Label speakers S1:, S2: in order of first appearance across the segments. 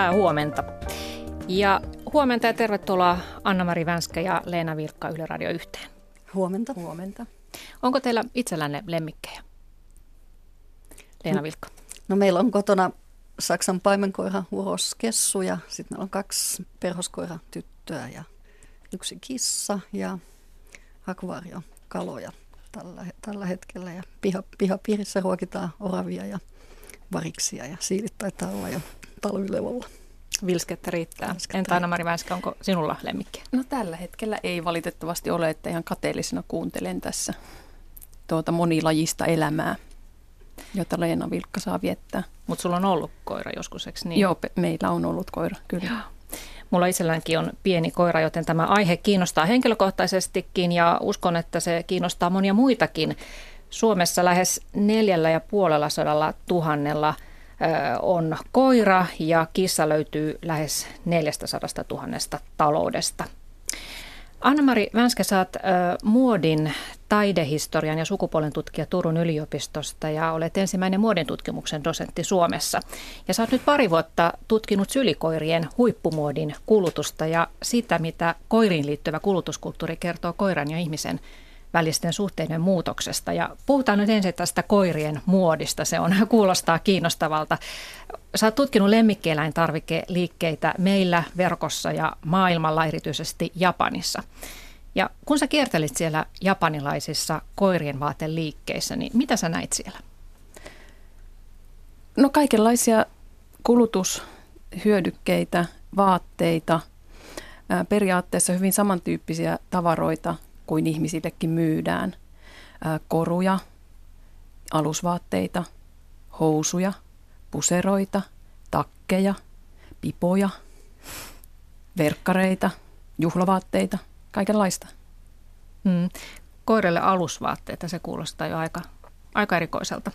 S1: hyvää huomenta. Ja huomenta ja tervetuloa Anna-Mari Vänskä ja Leena Vilkka Yle Radio yhteen.
S2: Huomenta.
S1: Huomenta. Onko teillä itsellänne lemmikkejä? Leena Vilkka.
S2: No meillä on kotona Saksan paimenkoira Uros Kessu ja sitten meillä on kaksi perhoskoira tyttöä ja yksi kissa ja akvaario kaloja tällä, tällä hetkellä. Ja piha, pihapiirissä ruokitaan oravia ja variksia ja siilit taitaa olla jo talvilevolla.
S1: Vilskettä riittää. Vilskettä Entä Anna-Mari Vänskä, onko sinulla lemmikkiä?
S3: No tällä hetkellä ei valitettavasti ole, että ihan kateellisena kuuntelen tässä tuota monilajista elämää, jota Leena Vilkka saa viettää.
S1: Mutta sulla on ollut koira joskus, eikö niin?
S3: Joo, meillä on ollut koira, kyllä. Joo.
S1: Mulla itselläänkin on pieni koira, joten tämä aihe kiinnostaa henkilökohtaisestikin ja uskon, että se kiinnostaa monia muitakin. Suomessa lähes neljällä ja puolella sadalla tuhannella on koira ja kissa löytyy lähes 400 000 taloudesta. Anna-Mari Vänskä, oot muodin taidehistorian ja sukupuolen tutkija Turun yliopistosta ja olet ensimmäinen muodin tutkimuksen dosentti Suomessa. Ja oot nyt pari vuotta tutkinut sylikoirien huippumuodin kulutusta ja sitä, mitä koiriin liittyvä kulutuskulttuuri kertoo koiran ja ihmisen välisten suhteiden muutoksesta. Ja puhutaan nyt ensin tästä koirien muodista, se on, kuulostaa kiinnostavalta. Sä oot tutkinut lemmikkieläintarvikeliikkeitä meillä verkossa ja maailmalla, erityisesti Japanissa. Ja kun sä kiertelit siellä japanilaisissa koirien vaateliikkeissä, niin mitä sä näit siellä?
S3: No kaikenlaisia kulutushyödykkeitä, vaatteita, periaatteessa hyvin samantyyppisiä tavaroita kuin ihmisillekin myydään. Koruja, alusvaatteita, housuja, puseroita, takkeja, pipoja, verkkareita, juhlavaatteita, kaikenlaista.
S1: Mm. Koirille alusvaatteita, se kuulostaa jo aika, aika erikoiselta.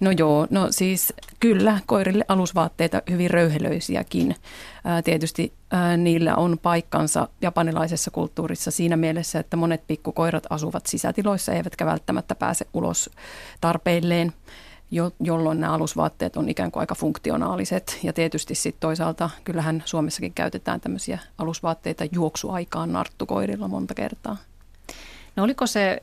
S3: No joo, no siis kyllä koirille alusvaatteita hyvin röyhelöisiäkin. Tietysti niillä on paikkansa japanilaisessa kulttuurissa siinä mielessä, että monet pikkukoirat asuvat sisätiloissa eivätkä välttämättä pääse ulos tarpeilleen, jo, jolloin nämä alusvaatteet on ikään kuin aika funktionaaliset. Ja tietysti sitten toisaalta kyllähän Suomessakin käytetään tämmöisiä alusvaatteita juoksuaikaan narttukoirilla monta kertaa.
S1: No oliko se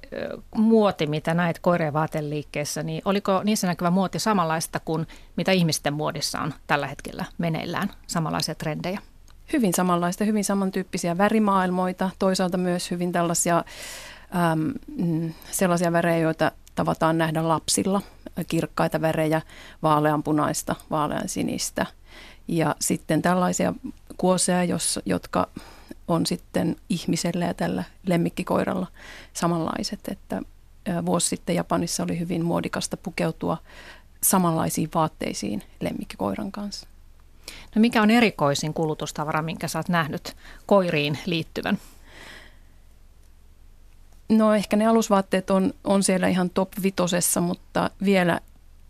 S1: muoti, mitä näet koireen vaateliikkeessä, niin oliko niissä näkyvä muoti samanlaista kuin mitä ihmisten muodissa on tällä hetkellä meneillään, samanlaisia trendejä?
S3: Hyvin samanlaista, hyvin samantyyppisiä värimaailmoita, toisaalta myös hyvin tällaisia äm, sellaisia värejä, joita tavataan nähdä lapsilla, kirkkaita värejä, vaaleanpunaista, vaaleansinistä ja sitten tällaisia kuoseja, jos, jotka on sitten ihmisellä ja tällä lemmikkikoiralla samanlaiset. Että vuosi sitten Japanissa oli hyvin muodikasta pukeutua samanlaisiin vaatteisiin lemmikkikoiran kanssa.
S1: No mikä on erikoisin kulutustavara, minkä sä oot nähnyt koiriin liittyvän?
S3: No ehkä ne alusvaatteet on, on siellä ihan top vitosessa, mutta vielä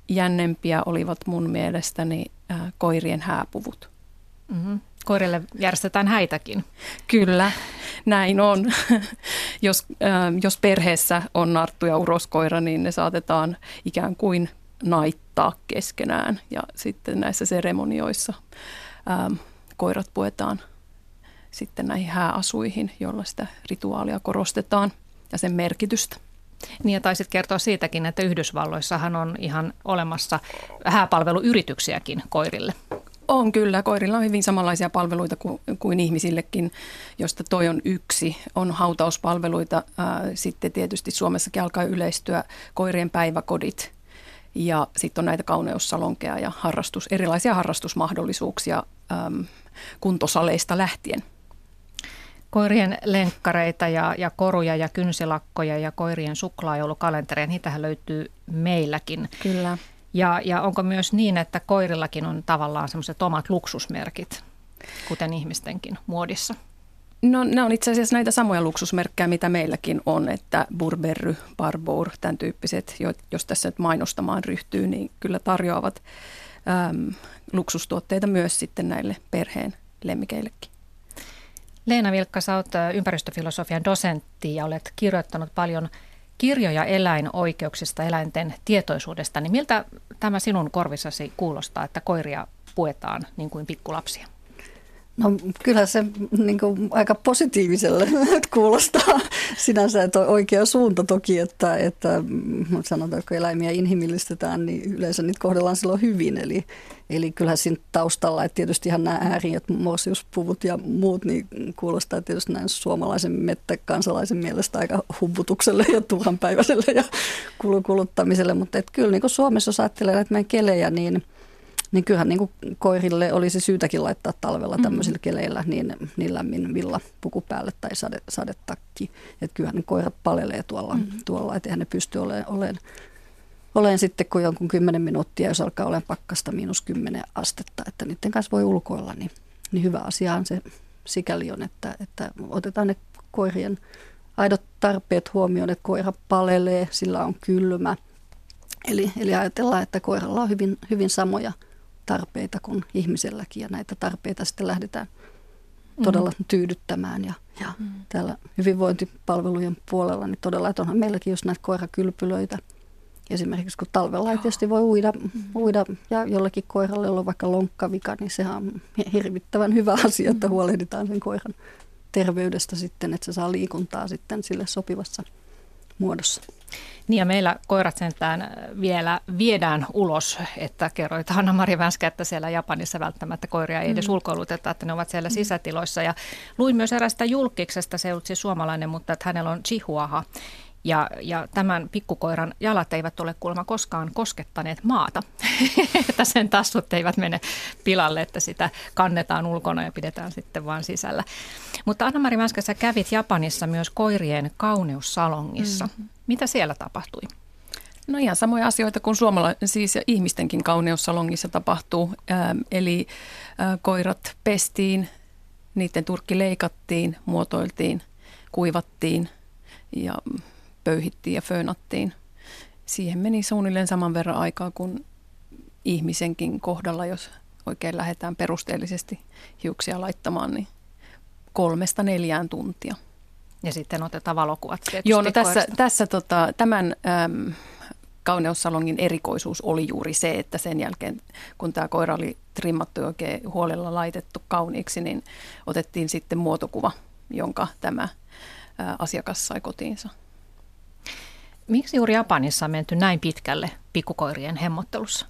S3: jännempiä olivat mun mielestäni koirien hääpuvut.
S1: Mm-hmm koirille järjestetään häitäkin.
S3: Kyllä, näin on. jos, äh, jos perheessä on narttu ja uroskoira, niin ne saatetaan ikään kuin naittaa keskenään. Ja sitten näissä seremonioissa ähm, koirat puetaan sitten näihin hääasuihin, jolla sitä rituaalia korostetaan ja sen merkitystä.
S1: Niin ja taisit kertoa siitäkin, että Yhdysvalloissahan on ihan olemassa hääpalveluyrityksiäkin koirille.
S3: On kyllä. Koirilla on hyvin samanlaisia palveluita kuin, kuin ihmisillekin, josta toi on yksi. On hautauspalveluita. Ää, sitten tietysti Suomessakin alkaa yleistyä koirien päiväkodit. Ja sitten on näitä kauneussalonkeja ja harrastus, erilaisia harrastusmahdollisuuksia äm, kuntosaleista lähtien.
S1: Koirien lenkkareita ja, ja koruja ja kynsilakkoja ja koirien suklaajoulukalentereja, niitähän löytyy meilläkin.
S3: Kyllä.
S1: Ja, ja onko myös niin, että koirillakin on tavallaan semmoiset omat luksusmerkit, kuten ihmistenkin muodissa?
S3: No ne on itse asiassa näitä samoja luksusmerkkejä, mitä meilläkin on, että Burberry, Barbour, tämän tyyppiset, jos tässä nyt mainostamaan ryhtyy, niin kyllä tarjoavat äm, luksustuotteita myös sitten näille perheen lemmikeillekin.
S1: Leena Vilkka, sä oot ympäristöfilosofian dosentti ja olet kirjoittanut paljon kirjoja eläinoikeuksista, eläinten tietoisuudesta, niin miltä tämä sinun korvissasi kuulostaa, että koiria puetaan niin kuin pikkulapsia?
S2: No kyllä se niin kuin, aika positiiviselle kuulostaa sinänsä, että on oikea suunta toki, että, että sanotaan, että kun eläimiä inhimillistetään, niin yleensä niitä kohdellaan silloin hyvin. Eli, eli kyllähän siinä taustalla, että tietysti ihan nämä ääriöt, morsiuspuvut ja muut, niin kuulostaa tietysti näin suomalaisen mettäkansalaisen mielestä aika hubbutukselle ja turhanpäiväiselle ja kuluttamiselle. Mutta että kyllä niin kuin Suomessa, jos ajattelee näitä meidän kelejä, niin – niin kyllähän niin kuin koirille olisi syytäkin laittaa talvella mm. tämmöisillä keleillä niin, niin lämmin villa puku päälle tai sade, sadetakki. Että kyllähän ne koirat palelee tuolla, mm. tuolla että eihän ne pysty olemaan, olemaan, olemaan sitten kun jonkun 10 minuuttia, jos alkaa olemaan pakkasta miinus 10 astetta, että niiden kanssa voi ulkoilla, niin, niin hyvä asia on se sikäli on, että, että otetaan ne koirien aidot tarpeet huomioon, että koira palelee, sillä on kylmä. Eli, eli ajatellaan, että koiralla on hyvin, hyvin samoja tarpeita kuin ihmiselläkin ja näitä tarpeita sitten lähdetään todella mm. tyydyttämään. Ja, ja mm. täällä hyvinvointipalvelujen puolella, niin todella, että onhan meilläkin just näitä koirakylpylöitä. Esimerkiksi kun talvella ei tietysti voi uida, mm. uida ja jollekin koiralle on vaikka lonkkavika, niin sehän on hirvittävän hyvä asia, että mm. huolehditaan sen koiran terveydestä sitten, että se saa liikuntaa sitten sille sopivassa muodossa.
S1: Niin ja meillä koirat sentään vielä viedään ulos, että kerroit Hanna-Mari Vänskä, että siellä Japanissa välttämättä koiria ei edes mm. ulkoiluteta, että ne ovat siellä mm. sisätiloissa. Ja luin myös erästä julkiksesta, se ei ollut siis suomalainen, mutta että hänellä on chihuahua. Ja, ja tämän pikkukoiran jalat eivät ole kuulemma koskaan koskettaneet maata, että sen tassut eivät mene pilalle, että sitä kannetaan ulkona ja pidetään sitten vaan sisällä. Mutta Anna-Mari Vänskä, sä kävit Japanissa myös koirien kauneussalongissa. Mm-hmm. Mitä siellä tapahtui?
S3: No ihan samoja asioita kuin suomalaisen, siis ihmistenkin kauneussalongissa tapahtuu. Ähm, eli äh, koirat pestiin, niiden turkki leikattiin, muotoiltiin, kuivattiin ja pöyhittiin ja föönattiin. Siihen meni suunnilleen saman verran aikaa kuin ihmisenkin kohdalla, jos oikein lähdetään perusteellisesti hiuksia laittamaan, niin kolmesta neljään tuntia.
S1: Ja sitten otetaan valokuvat
S3: Joo, no tässä, tässä tota, tämän äm, kauneussalongin erikoisuus oli juuri se, että sen jälkeen kun tämä koira oli trimmattu oikein huolella laitettu kauniiksi, niin otettiin sitten muotokuva, jonka tämä ää, asiakas sai kotiinsa.
S1: Miksi juuri Japanissa on menty näin pitkälle pikkukoirien hemmottelussa?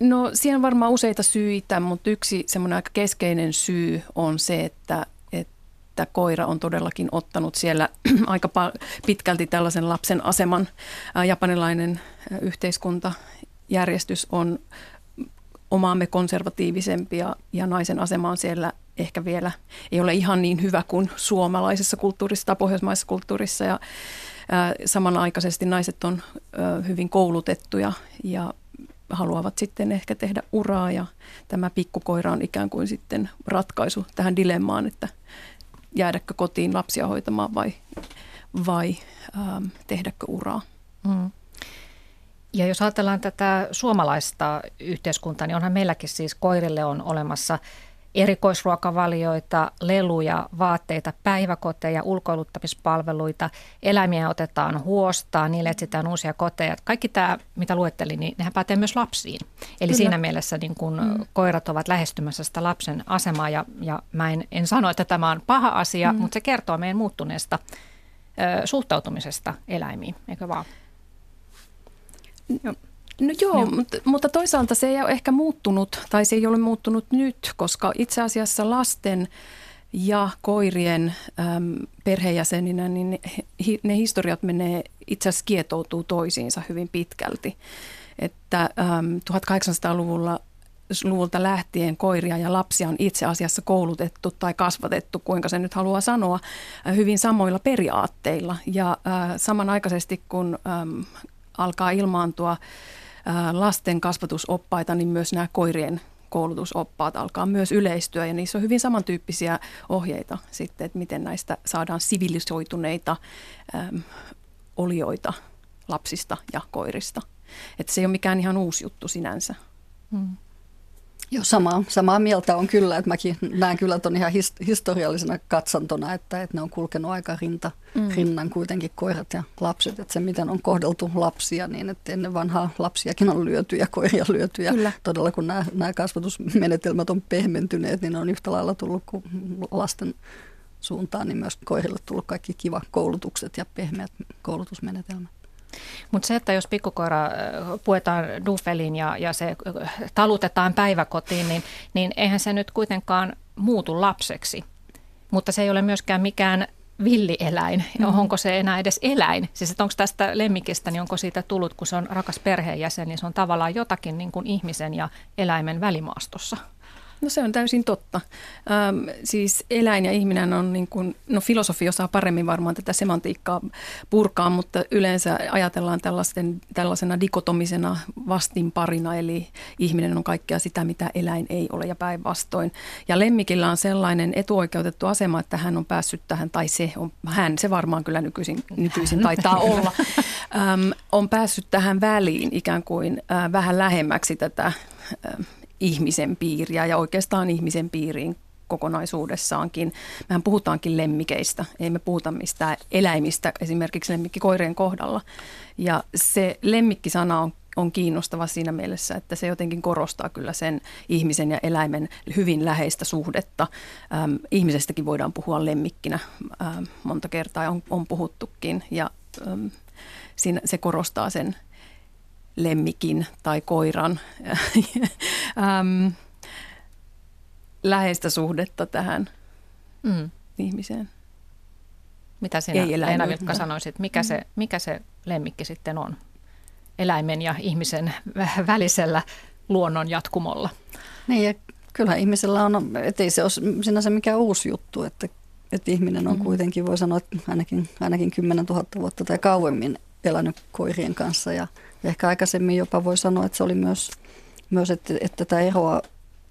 S3: No siellä on varmaan useita syitä, mutta yksi semmoinen aika keskeinen syy on se, että, että koira on todellakin ottanut siellä aika pitkälti tällaisen lapsen aseman. Japanilainen yhteiskuntajärjestys on omaamme konservatiivisempi ja, ja naisen asema on siellä ehkä vielä, ei ole ihan niin hyvä kuin suomalaisessa kulttuurissa tai pohjoismaisessa kulttuurissa. Ja, samanaikaisesti naiset on hyvin koulutettuja ja haluavat sitten ehkä tehdä uraa ja tämä pikkukoira on ikään kuin sitten ratkaisu tähän dilemmaan, että jäädäkö kotiin lapsia hoitamaan vai, vai ähm, tehdäkö uraa. Mm.
S1: Ja jos ajatellaan tätä suomalaista yhteiskuntaa, niin onhan meilläkin siis koirille on olemassa – erikoisruokavalioita, leluja, vaatteita, päiväkoteja, ulkoiluttamispalveluita, eläimiä otetaan huostaan, niille etsitään uusia koteja. Kaikki tämä, mitä luettelin, niin nehän pätee myös lapsiin. Eli Kyllä. siinä mielessä niin kun mm. koirat ovat lähestymässä sitä lapsen asemaa ja, ja mä en, en sano, että tämä on paha asia, mm. mutta se kertoo meidän muuttuneesta ö, suhtautumisesta eläimiin, eikö vaan?
S3: Joo. No joo, joo. Mutta, mutta toisaalta se ei ole ehkä muuttunut, tai se ei ole muuttunut nyt, koska itse asiassa lasten ja koirien äm, perheenjäseninä, niin ne, ne historiat menee, itse asiassa kietoutuu toisiinsa hyvin pitkälti. Että äm, 1800-luvulla luvulta lähtien koiria ja lapsia on itse asiassa koulutettu tai kasvatettu, kuinka se nyt haluaa sanoa, hyvin samoilla periaatteilla. Ja äh, samanaikaisesti kun ähm, alkaa ilmaantua lasten kasvatusoppaita, niin myös nämä koirien koulutusoppaat alkaa myös yleistyä ja niissä on hyvin samantyyppisiä ohjeita sitten, että miten näistä saadaan sivilisoituneita äm, olioita lapsista ja koirista. Että se ei ole mikään ihan uusi juttu sinänsä. Hmm.
S2: Joo, samaa, samaa mieltä on kyllä, että mäkin näen kyllä tuon ihan his, historiallisena katsantona, että, että ne on kulkenut aika rinta, mm. rinnan kuitenkin koirat ja lapset, että se miten on kohdeltu lapsia, niin että ennen vanhaa lapsiakin on lyöty ja koiria lyöty ja kyllä. todella kun nämä, nämä kasvatusmenetelmät on pehmentyneet, niin ne on yhtä lailla tullut kuin lasten suuntaan, niin myös koirille tullut kaikki kiva koulutukset ja pehmeät koulutusmenetelmät.
S1: Mutta se, että jos pikkukoira puetaan duffeliin ja, ja se talutetaan päiväkotiin, niin, niin eihän se nyt kuitenkaan muutu lapseksi. Mutta se ei ole myöskään mikään villieläin. Mm-hmm. Onko se enää edes eläin? Siis että onko tästä lemmikistä, niin onko siitä tullut, kun se on rakas perheenjäsen, niin se on tavallaan jotakin niin kuin ihmisen ja eläimen välimaastossa.
S3: No se on täysin totta. Ähm, siis eläin ja ihminen on niin kuin, no filosofi osaa paremmin varmaan tätä semantiikkaa purkaa, mutta yleensä ajatellaan tällaisen, tällaisena dikotomisena vastinparina, eli ihminen on kaikkea sitä, mitä eläin ei ole ja päinvastoin. Ja lemmikillä on sellainen etuoikeutettu asema, että hän on päässyt tähän, tai se on, hän, se varmaan kyllä nykyisin, nykyisin taitaa olla, ähm, on päässyt tähän väliin ikään kuin äh, vähän lähemmäksi tätä äh, ihmisen piiriä ja oikeastaan ihmisen piiriin kokonaisuudessaankin. Mehän puhutaankin lemmikeistä, ei me puhuta mistään eläimistä esimerkiksi lemmikkikoirien kohdalla. Ja se lemmikkisana on on kiinnostava siinä mielessä, että se jotenkin korostaa kyllä sen ihmisen ja eläimen hyvin läheistä suhdetta. Ähm, ihmisestäkin voidaan puhua lemmikkinä ähm, monta kertaa, on, on puhuttukin ja ähm, siinä, se korostaa sen lemmikin tai koiran ähm, läheistä suhdetta tähän mm. ihmiseen.
S1: Mitä sinä, Ei Leena Vilkka, sanoisit, mikä, mm. se, mikä se lemmikki sitten on eläimen ja ihmisen välisellä luonnon jatkumolla?
S2: Niin, ja kyllä ihmisellä on, ettei se ole sinänsä mikään uusi juttu, että, että ihminen on mm. kuitenkin, voi sanoa, että ainakin, ainakin 10 000 vuotta tai kauemmin elänyt koirien kanssa ja ja ehkä aikaisemmin jopa voi sanoa, että se oli myös, myös että, että tätä eroa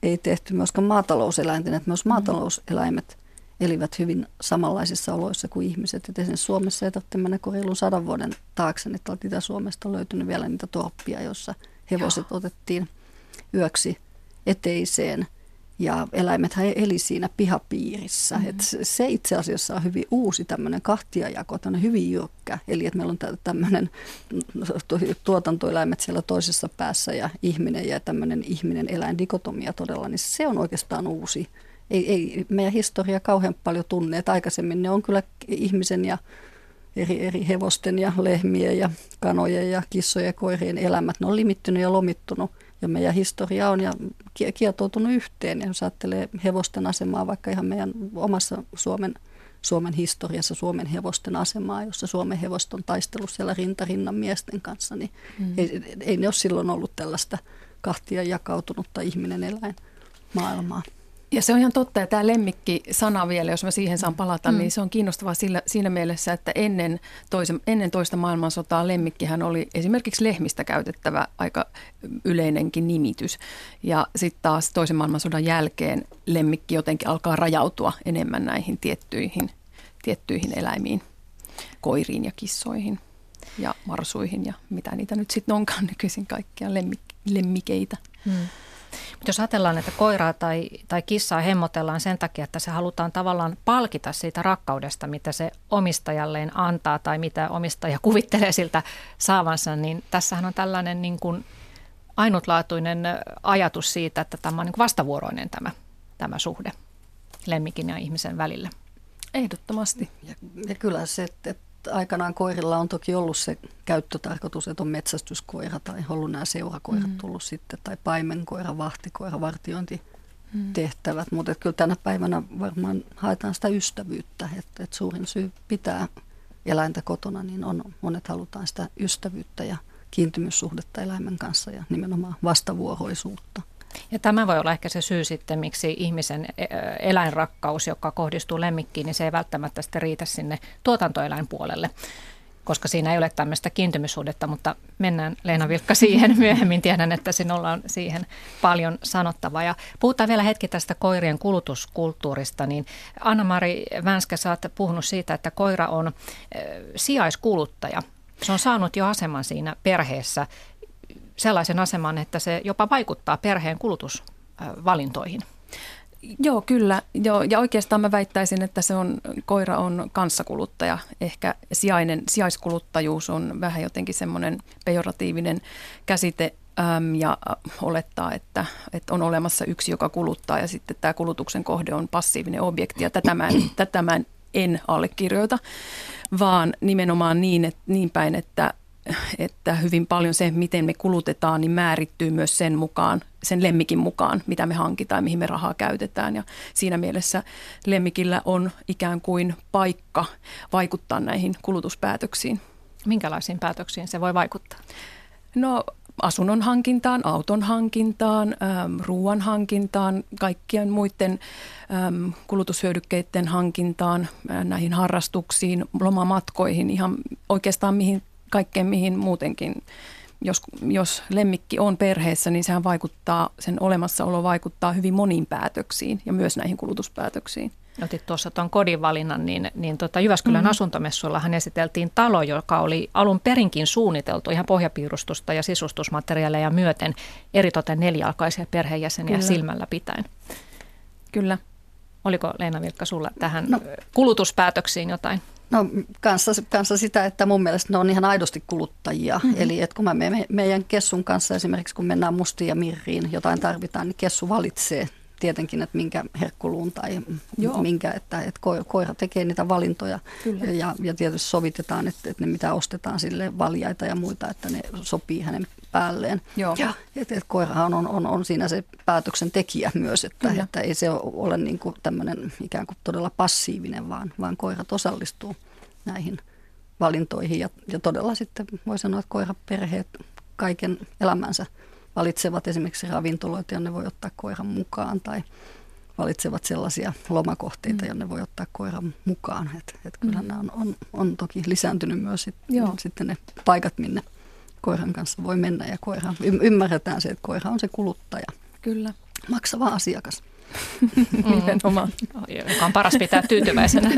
S2: ei tehty myöskään maatalouseläinten, että myös mm. maatalouseläimet elivät hyvin samanlaisissa oloissa kuin ihmiset. Et esimerkiksi Suomessa ei tarvitse mennä reilun sadan vuoden taakse, niin että Itä-Suomesta on löytynyt vielä niitä torppia, joissa hevoset Joo. otettiin yöksi eteiseen – ja eläimet eli siinä pihapiirissä. Mm-hmm. Et se itse asiassa on hyvin uusi tämmöinen kahtiajako, tämmöinen hyvin jyrkkä. Eli että meillä on tämmöinen tuotantoeläimet siellä toisessa päässä ja ihminen ja tämmöinen ihminen-eläin dikotomia todella, niin se on oikeastaan uusi. Ei, ei meidän historia kauhean paljon tunne, että aikaisemmin ne on kyllä ihmisen ja eri, eri hevosten ja lehmien ja kanojen ja kissojen ja koirien elämät, ne on limittynyt ja lomittunut ja meidän historia on ja kietoutunut yhteen. Ja jos ajattelee hevosten asemaa vaikka ihan meidän omassa Suomen, Suomen historiassa, Suomen hevosten asemaa, jossa Suomen hevost on taistellut siellä rintarinnan miesten kanssa, niin mm. ei, ei ne ole silloin ollut tällaista kahtia jakautunutta ihminen-eläin maailmaa.
S3: Ja se on ihan totta, ja tämä lemmikki-sana vielä, jos mä siihen saan palata, mm. niin se on kiinnostavaa sillä, siinä mielessä, että ennen, toisen, ennen toista maailmansotaa lemmikkihän oli esimerkiksi lehmistä käytettävä aika yleinenkin nimitys. Ja sitten taas toisen maailmansodan jälkeen lemmikki jotenkin alkaa rajautua enemmän näihin tiettyihin, tiettyihin eläimiin, koiriin ja kissoihin ja marsuihin ja mitä niitä nyt sitten onkaan nykyisin kaikkia lemmik, lemmikeitä. Mm.
S1: Mutta jos ajatellaan, että koiraa tai, tai kissaa hemmotellaan sen takia, että se halutaan tavallaan palkita siitä rakkaudesta, mitä se omistajalleen antaa tai mitä omistaja kuvittelee siltä saavansa, niin tässähän on tällainen niin kuin ainutlaatuinen ajatus siitä, että tämä on niin vastavuoroinen tämä, tämä suhde lemmikin ja ihmisen välillä.
S3: Ehdottomasti.
S2: Ja, ja kyllä se, että aikanaan koirilla on toki ollut se käyttötarkoitus, että on metsästyskoira tai ollut nämä seurakoirat mm. tullut sitten, tai paimenkoira, vahtikoira, vartiointitehtävät. Mm. Mutta kyllä tänä päivänä varmaan haetaan sitä ystävyyttä, että, että suurin syy pitää eläintä kotona, niin on, monet halutaan sitä ystävyyttä ja kiintymyssuhdetta eläimen kanssa ja nimenomaan vastavuoroisuutta.
S1: Ja tämä voi olla ehkä se syy sitten, miksi ihmisen eläinrakkaus, joka kohdistuu lemmikkiin, niin se ei välttämättä sitten riitä sinne tuotantoeläinpuolelle koska siinä ei ole tämmöistä kiintymyssuhdetta, mutta mennään Leena Vilkka siihen myöhemmin. Tiedän, että sinulla on siihen paljon sanottavaa. Ja puhutaan vielä hetki tästä koirien kulutuskulttuurista. Niin Anna-Mari Vänskä, sä oot puhunut siitä, että koira on sijaiskuluttaja. Se on saanut jo aseman siinä perheessä sellaisen aseman, että se jopa vaikuttaa perheen kulutus valintoihin.
S3: Joo, kyllä. Joo, ja oikeastaan mä väittäisin, että se on, koira on kanssakuluttaja. Ehkä sijainen, sijaiskuluttajuus on vähän jotenkin semmoinen pejoratiivinen käsite äm, ja olettaa, että, että on olemassa yksi, joka kuluttaa ja sitten tämä kulutuksen kohde on passiivinen objekti ja tätä mä en, tätä mä en allekirjoita, vaan nimenomaan niin, että, niin päin, että että hyvin paljon se, miten me kulutetaan, niin määrittyy myös sen mukaan, sen lemmikin mukaan, mitä me hankitaan, mihin me rahaa käytetään. Ja siinä mielessä lemmikillä on ikään kuin paikka vaikuttaa näihin kulutuspäätöksiin.
S1: Minkälaisiin päätöksiin se voi vaikuttaa?
S3: No asunnon hankintaan, auton hankintaan, äm, ruoan hankintaan, kaikkien muiden äm, kulutushyödykkeiden hankintaan, näihin harrastuksiin, lomamatkoihin, ihan oikeastaan mihin kaikkeen mihin muutenkin, jos, jos lemmikki on perheessä, niin sehän vaikuttaa, sen olemassaolo vaikuttaa hyvin moniin päätöksiin ja myös näihin kulutuspäätöksiin.
S1: Otit tuossa tuon kodinvalinnan, niin, niin tota Jyväskylän mm-hmm. asuntomessuillahan esiteltiin talo, joka oli alun perinkin suunniteltu ihan pohjapiirustusta ja sisustusmateriaaleja myöten eritoten nelijalkaisia perheenjäseniä Kyllä. silmällä pitäen.
S3: Kyllä.
S1: Oliko Leena Vilkka sulla tähän no. kulutuspäätöksiin jotain?
S2: No kanssa, kanssa sitä, että mun mielestä ne on ihan aidosti kuluttajia. Mm-hmm. Eli että kun mä me, meidän Kessun kanssa esimerkiksi kun mennään mustiin ja mirriin, jotain tarvitaan, niin Kessu valitsee tietenkin, että minkä herkkuluun tai Joo. minkä, että, että koira tekee niitä valintoja ja, ja tietysti sovitetaan, että, että ne mitä ostetaan sille valjaita ja muita, että ne sopii hänen päälleen. Joo. Ja että, että koirahan on, on, on siinä se päätöksentekijä myös, että, että ei se ole niin kuin tämmöinen ikään kuin todella passiivinen, vaan, vaan koirat osallistuu näihin valintoihin ja, ja todella sitten voi sanoa, että koiraperheet kaiken elämänsä – valitsevat esimerkiksi ravintoloita, jonne voi ottaa koiran mukaan tai valitsevat sellaisia lomakohteita, mm. jonne voi ottaa koiran mukaan. Et, et kyllä mm. nämä on, on, on toki lisääntynyt myös sit, sitten ne paikat, minne koiran kanssa voi mennä ja koira, ymmärretään se, että koira on se kuluttaja.
S3: Kyllä.
S2: Maksava asiakas.
S1: Nimenomaan. Joka on paras pitää tyytyväisenä.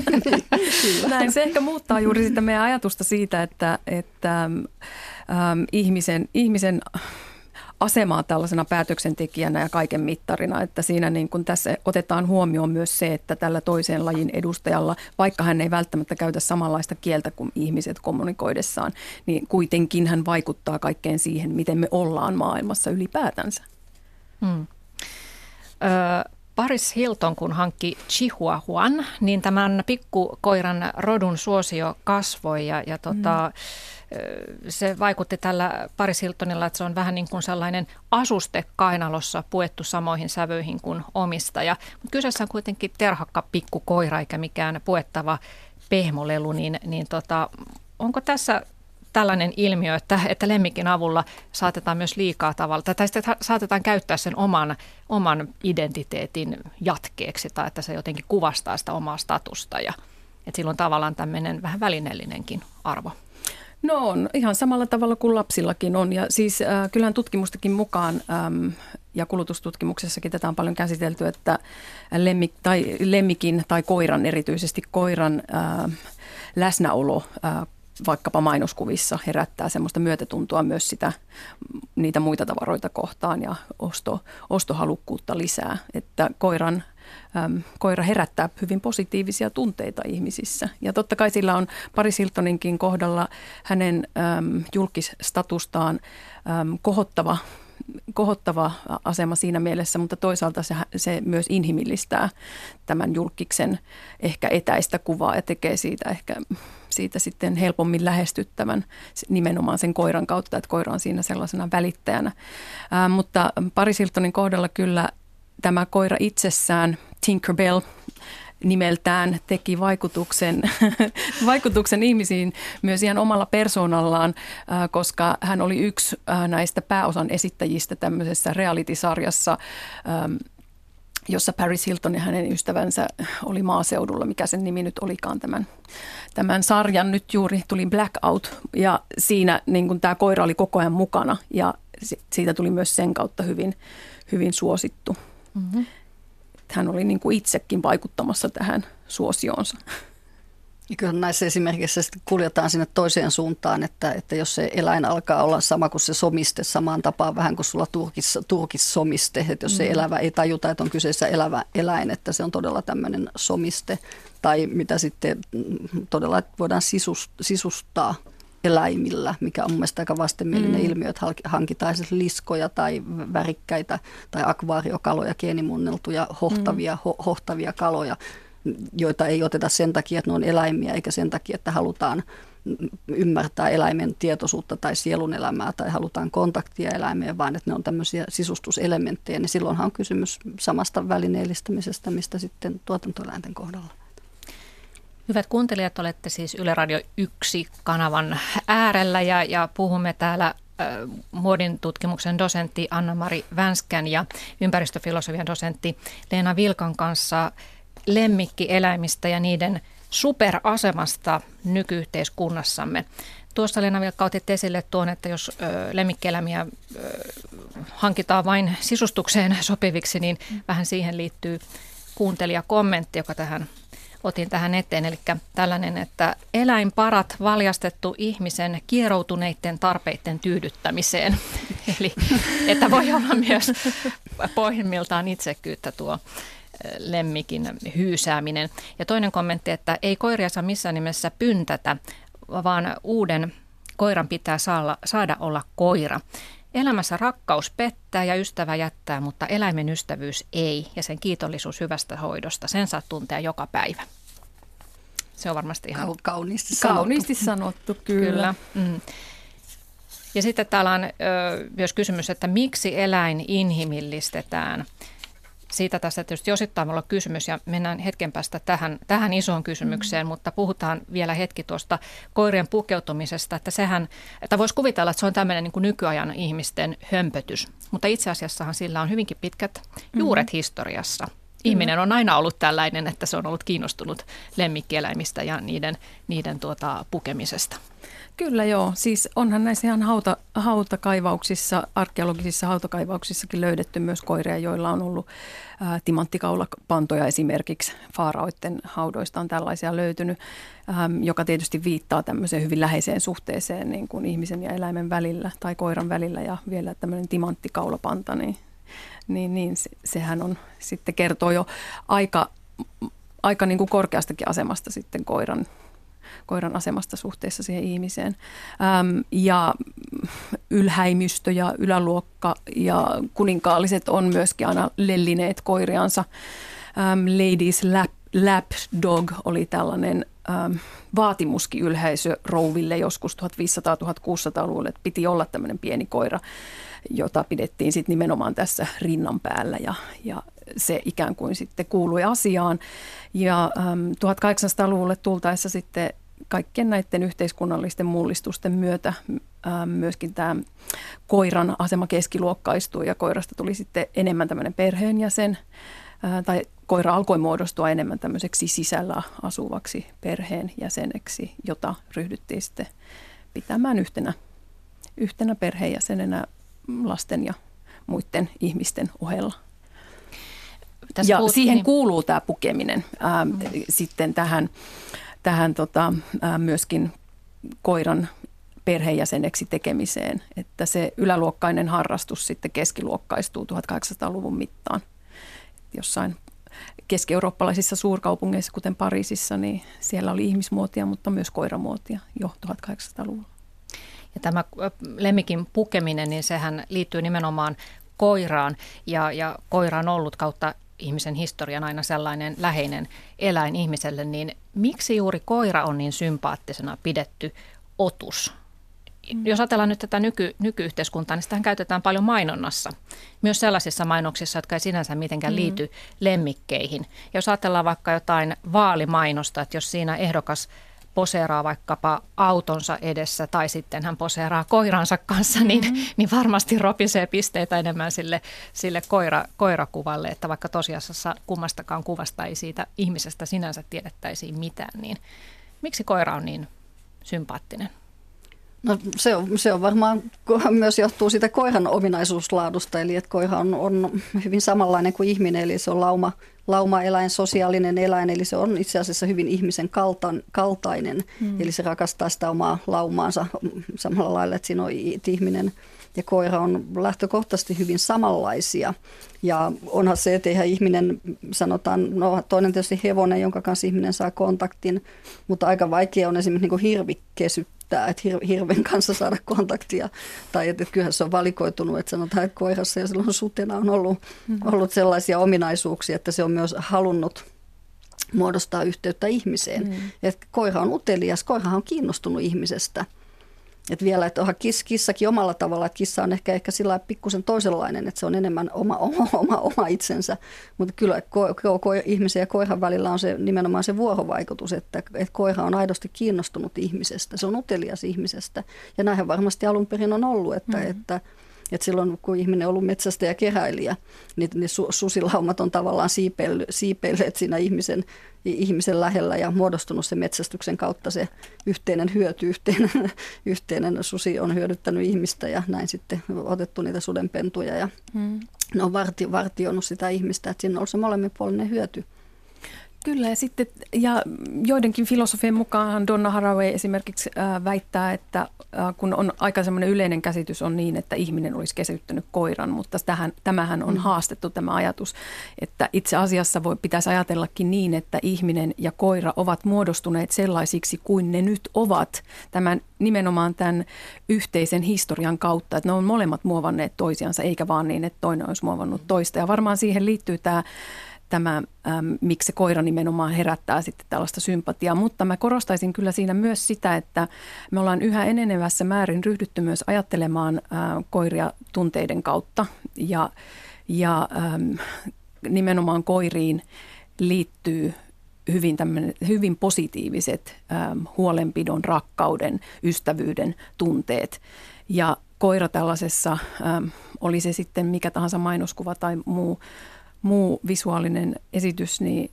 S3: Näin se ehkä muuttaa juuri sitä meidän ajatusta siitä, että, että ähm, ihmisen, ihmisen asemaa tällaisena päätöksentekijänä ja kaiken mittarina, että siinä niin kuin tässä otetaan huomioon myös se, että tällä toisen lajin edustajalla, vaikka hän ei välttämättä käytä samanlaista kieltä kuin ihmiset kommunikoidessaan, niin kuitenkin hän vaikuttaa kaikkeen siihen, miten me ollaan maailmassa ylipäätänsä. Hmm.
S1: Ö, Paris Hilton, kun hankki Chihuahuan, niin tämän pikkukoiran rodun suosio kasvoi ja, ja tota, hmm se vaikutti tällä Paris Hiltonilla, että se on vähän niin kuin sellainen asuste kainalossa puettu samoihin sävyihin kuin omistaja. Mutta kyseessä on kuitenkin terhakka pikkukoira eikä mikään puettava pehmolelu, niin, niin tota, onko tässä tällainen ilmiö, että, että lemmikin avulla saatetaan myös liikaa tavalla, tai sitten saatetaan käyttää sen oman, oman identiteetin jatkeeksi, tai että se jotenkin kuvastaa sitä omaa statusta, ja että silloin tavallaan tämmöinen vähän välineellinenkin arvo.
S3: No on, ihan samalla tavalla kuin lapsillakin on. Ja siis äh, kyllähän tutkimustakin mukaan äm, ja kulutustutkimuksessakin tätä on paljon käsitelty, että lemmik, tai lemmikin tai koiran, erityisesti koiran äh, läsnäolo äh, vaikkapa mainoskuvissa herättää semmoista myötätuntoa myös sitä, niitä muita tavaroita kohtaan ja osto, ostohalukkuutta lisää. Että koiran äm, koira herättää hyvin positiivisia tunteita ihmisissä. Ja totta kai sillä on Paris Hiltoninkin kohdalla hänen äm, julkistatustaan äm, kohottava kohottava asema siinä mielessä, mutta toisaalta se, se myös inhimillistää tämän julkiksen ehkä etäistä kuvaa ja tekee siitä ehkä siitä sitten helpommin lähestyttävän nimenomaan sen koiran kautta, että koira on siinä sellaisena välittäjänä. Ää, mutta Paris Hiltonin kohdalla kyllä tämä koira itsessään, Tinkerbell, nimeltään teki vaikutuksen, vaikutuksen ihmisiin myös ihan omalla persoonallaan, koska hän oli yksi näistä pääosan esittäjistä tämmöisessä reality-sarjassa, jossa Paris Hilton ja hänen ystävänsä oli maaseudulla, mikä sen nimi nyt olikaan tämän, tämän sarjan. Nyt juuri tuli Blackout ja siinä niin kuin tämä koira oli koko ajan mukana ja siitä tuli myös sen kautta hyvin, hyvin suosittu. Mm-hmm. Hän oli niin kuin itsekin vaikuttamassa tähän suosioonsa.
S2: Kyllä näissä esimerkiksi kuljetaan sinne toiseen suuntaan, että, että jos se eläin alkaa olla sama kuin se somiste, samaan tapaan vähän kuin sulla turkis, turkissomiste, että jos se mm. elävä ei tajuta, että on kyseessä elävä eläin, että se on todella tämmöinen somiste, tai mitä sitten todella voidaan sisustaa eläimillä, mikä on mielestäni aika vastenmielinen mm. ilmiö, että hankitaan liskoja tai värikkäitä tai akvaariokaloja, geenimunneltuja, hohtavia, mm. ho, hohtavia kaloja, joita ei oteta sen takia, että ne on eläimiä, eikä sen takia, että halutaan ymmärtää eläimen tietoisuutta tai sielun elämää tai halutaan kontaktia eläimeen, vaan että ne on tämmöisiä sisustuselementtejä, niin silloinhan on kysymys samasta välineellistämisestä, mistä sitten tuotantoeläinten kohdalla.
S1: Hyvät kuuntelijat, olette siis Yle Radio 1 kanavan äärellä ja, ja puhumme täällä muodin tutkimuksen dosentti Anna-Mari Vänskän ja ympäristöfilosofian dosentti Leena Vilkan kanssa lemmikkieläimistä ja niiden superasemasta nykyyhteiskunnassamme. Tuossa Leena Vilkka otit esille tuon, että jos lemmikkieläimiä hankitaan vain sisustukseen sopiviksi, niin vähän siihen liittyy kuuntelijakommentti, joka tähän otin tähän eteen. Eli tällainen, että eläinparat valjastettu ihmisen kieroutuneiden tarpeiden tyydyttämiseen. Eli että voi olla myös pohjimmiltaan itsekyyttä tuo lemmikin hyysääminen. Ja toinen kommentti, että ei koiria saa missään nimessä pyntätä, vaan uuden koiran pitää saada, saada olla koira. Elämässä rakkaus pettää ja ystävä jättää, mutta eläimen ystävyys ei ja sen kiitollisuus hyvästä hoidosta, sen saa tuntea joka päivä. Se on varmasti ihan
S2: kauniisti sanottu.
S3: Kauniisti sanottu, kyllä. kyllä. Mm.
S1: Ja sitten täällä on ö, myös kysymys, että miksi eläin inhimillistetään? Siitä tässä tietysti osittain olla kysymys ja mennään hetken päästä tähän, tähän isoon kysymykseen, mm. mutta puhutaan vielä hetki tuosta koirien pukeutumisesta, että sehän, että voisi kuvitella, että se on tämmöinen niin kuin nykyajan ihmisten hömpötys, mutta itse asiassahan sillä on hyvinkin pitkät juuret mm. historiassa. Ihminen on aina ollut tällainen, että se on ollut kiinnostunut lemmikkieläimistä ja niiden, niiden tuota, pukemisesta.
S3: Kyllä joo, siis onhan näissä ihan hauta, hautakaivauksissa, arkeologisissa hautakaivauksissakin löydetty myös koiria, joilla on ollut ä, timanttikaulapantoja esimerkiksi. Faaraoitten haudoista on tällaisia löytynyt, ä, joka tietysti viittaa tämmöiseen hyvin läheiseen suhteeseen niin kuin ihmisen ja eläimen välillä tai koiran välillä ja vielä tämmöinen timanttikaulapanta, niin, niin, niin se, sehän on sitten kertoo jo aika, aika niin kuin korkeastakin asemasta sitten koiran koiran asemasta suhteessa siihen ihmiseen. Ähm, ja ylhäimystö ja yläluokka ja kuninkaalliset on myöskin aina lellineet koiriansa. Ähm, ladies lap, lap dog oli tällainen ähm, vaatimuskin yleisö rouville joskus 1500-1600-luvulla, että piti olla tämmöinen pieni koira, jota pidettiin sitten nimenomaan tässä rinnan päällä ja, ja se ikään kuin sitten kuului asiaan. Ja ähm, 1800-luvulle tultaessa sitten kaikkien näiden yhteiskunnallisten mullistusten myötä myöskin tämä koiran asema keskiluokkaistui ja koirasta tuli sitten enemmän tämmöinen perheenjäsen tai koira alkoi muodostua enemmän tämmöiseksi sisällä asuvaksi perheenjäseneksi, jota ryhdyttiin sitten pitämään yhtenä, yhtenä perheenjäsenenä lasten ja muiden ihmisten ohella. Tässä ja puhuttiin. siihen kuuluu tämä pukeminen ää, mm. sitten tähän tähän tota, myöskin koiran perheenjäseneksi tekemiseen, että se yläluokkainen harrastus sitten keskiluokkaistuu 1800-luvun mittaan. Jossain keski-eurooppalaisissa suurkaupungeissa, kuten Pariisissa, niin siellä oli ihmismuotia, mutta myös koiramuotia jo 1800-luvulla.
S1: Ja tämä lemmikin pukeminen, niin sehän liittyy nimenomaan koiraan ja, ja koira on ollut kautta ihmisen historian aina sellainen läheinen eläin ihmiselle, niin miksi juuri koira on niin sympaattisena pidetty otus? Mm. Jos ajatellaan nyt tätä nyky, nykyyhteiskuntaa, niin sitä käytetään paljon mainonnassa. Myös sellaisissa mainoksissa, jotka ei sinänsä mitenkään mm. liity lemmikkeihin. Ja jos ajatellaan vaikka jotain vaalimainosta, että jos siinä ehdokas poseeraa vaikkapa autonsa edessä tai sitten hän poseeraa koiransa kanssa, niin, mm-hmm. niin varmasti ropisee pisteitä enemmän sille, sille koira, koirakuvalle, että vaikka tosiasiassa kummastakaan kuvasta ei siitä ihmisestä sinänsä tiedettäisiin mitään, niin miksi koira on niin sympaattinen?
S2: No se on, se on varmaan myös johtuu siitä koiran ominaisuuslaadusta, eli että koira on, on hyvin samanlainen kuin ihminen, eli se on lauma, laumaeläin, sosiaalinen eläin, eli se on itse asiassa hyvin ihmisen kaltan, kaltainen, mm. eli se rakastaa sitä omaa laumaansa samalla lailla, että siinä on ihminen ja koira on lähtökohtaisesti hyvin samanlaisia. Ja onhan se, että eihän ihminen, sanotaan, no toinen tietysti hevonen, jonka kanssa ihminen saa kontaktin, mutta aika vaikea on esimerkiksi niin hirvi kesyttää, että hir- hirven kanssa saada kontaktia. Tai että, että kyllähän se on valikoitunut, että sanotaan, että koirassa ja silloin sutena on ollut, mm-hmm. ollut sellaisia ominaisuuksia, että se on myös halunnut muodostaa yhteyttä ihmiseen. Mm. Et koira on utelias, koirahan on kiinnostunut ihmisestä. Et vielä, että onhan kiss, kissakin omalla tavalla, että kissa on ehkä, ehkä sillä pikkusen toisenlainen, että se on enemmän oma, oma, oma, oma itsensä. Mutta kyllä ko, ko, ko, ihmisen ja koiran välillä on se nimenomaan se vuorovaikutus, että, että koira on aidosti kiinnostunut ihmisestä, se on utelias ihmisestä. Ja näinhän varmasti alun perin on ollut, että, mm-hmm. että että silloin kun ihminen on ollut metsästä ja keräilijä, niin ne susilaumat on tavallaan siipeilleet siinä ihmisen, ihmisen lähellä ja muodostunut se metsästyksen kautta se yhteinen hyöty, yhteinen, yhteinen susi on hyödyttänyt ihmistä ja näin sitten otettu niitä sudenpentuja ja hmm. ne on varti, vartioinut sitä ihmistä, että siinä on se molemminpuolinen hyöty.
S3: Kyllä ja sitten ja joidenkin filosofien mukaan Donna Haraway esimerkiksi äh, väittää, että äh, kun on aika semmoinen yleinen käsitys on niin, että ihminen olisi kesyttänyt koiran, mutta tähän, tämähän on mm. haastettu tämä ajatus, että itse asiassa voi, pitäisi ajatellakin niin, että ihminen ja koira ovat muodostuneet sellaisiksi kuin ne nyt ovat tämän nimenomaan tämän yhteisen historian kautta, että ne on molemmat muovanneet toisiansa, eikä vaan niin, että toinen olisi muovannut toista ja varmaan siihen liittyy tämä tämä, äm, miksi se koira nimenomaan herättää sitten tällaista sympatiaa. Mutta mä korostaisin kyllä siinä myös sitä, että me ollaan yhä enenevässä määrin ryhdytty myös ajattelemaan ä, koiria tunteiden kautta. Ja, ja äm, nimenomaan koiriin liittyy hyvin, hyvin positiiviset äm, huolenpidon, rakkauden, ystävyyden tunteet. Ja koira tällaisessa, äm, oli se sitten mikä tahansa mainoskuva tai muu muu visuaalinen esitys niin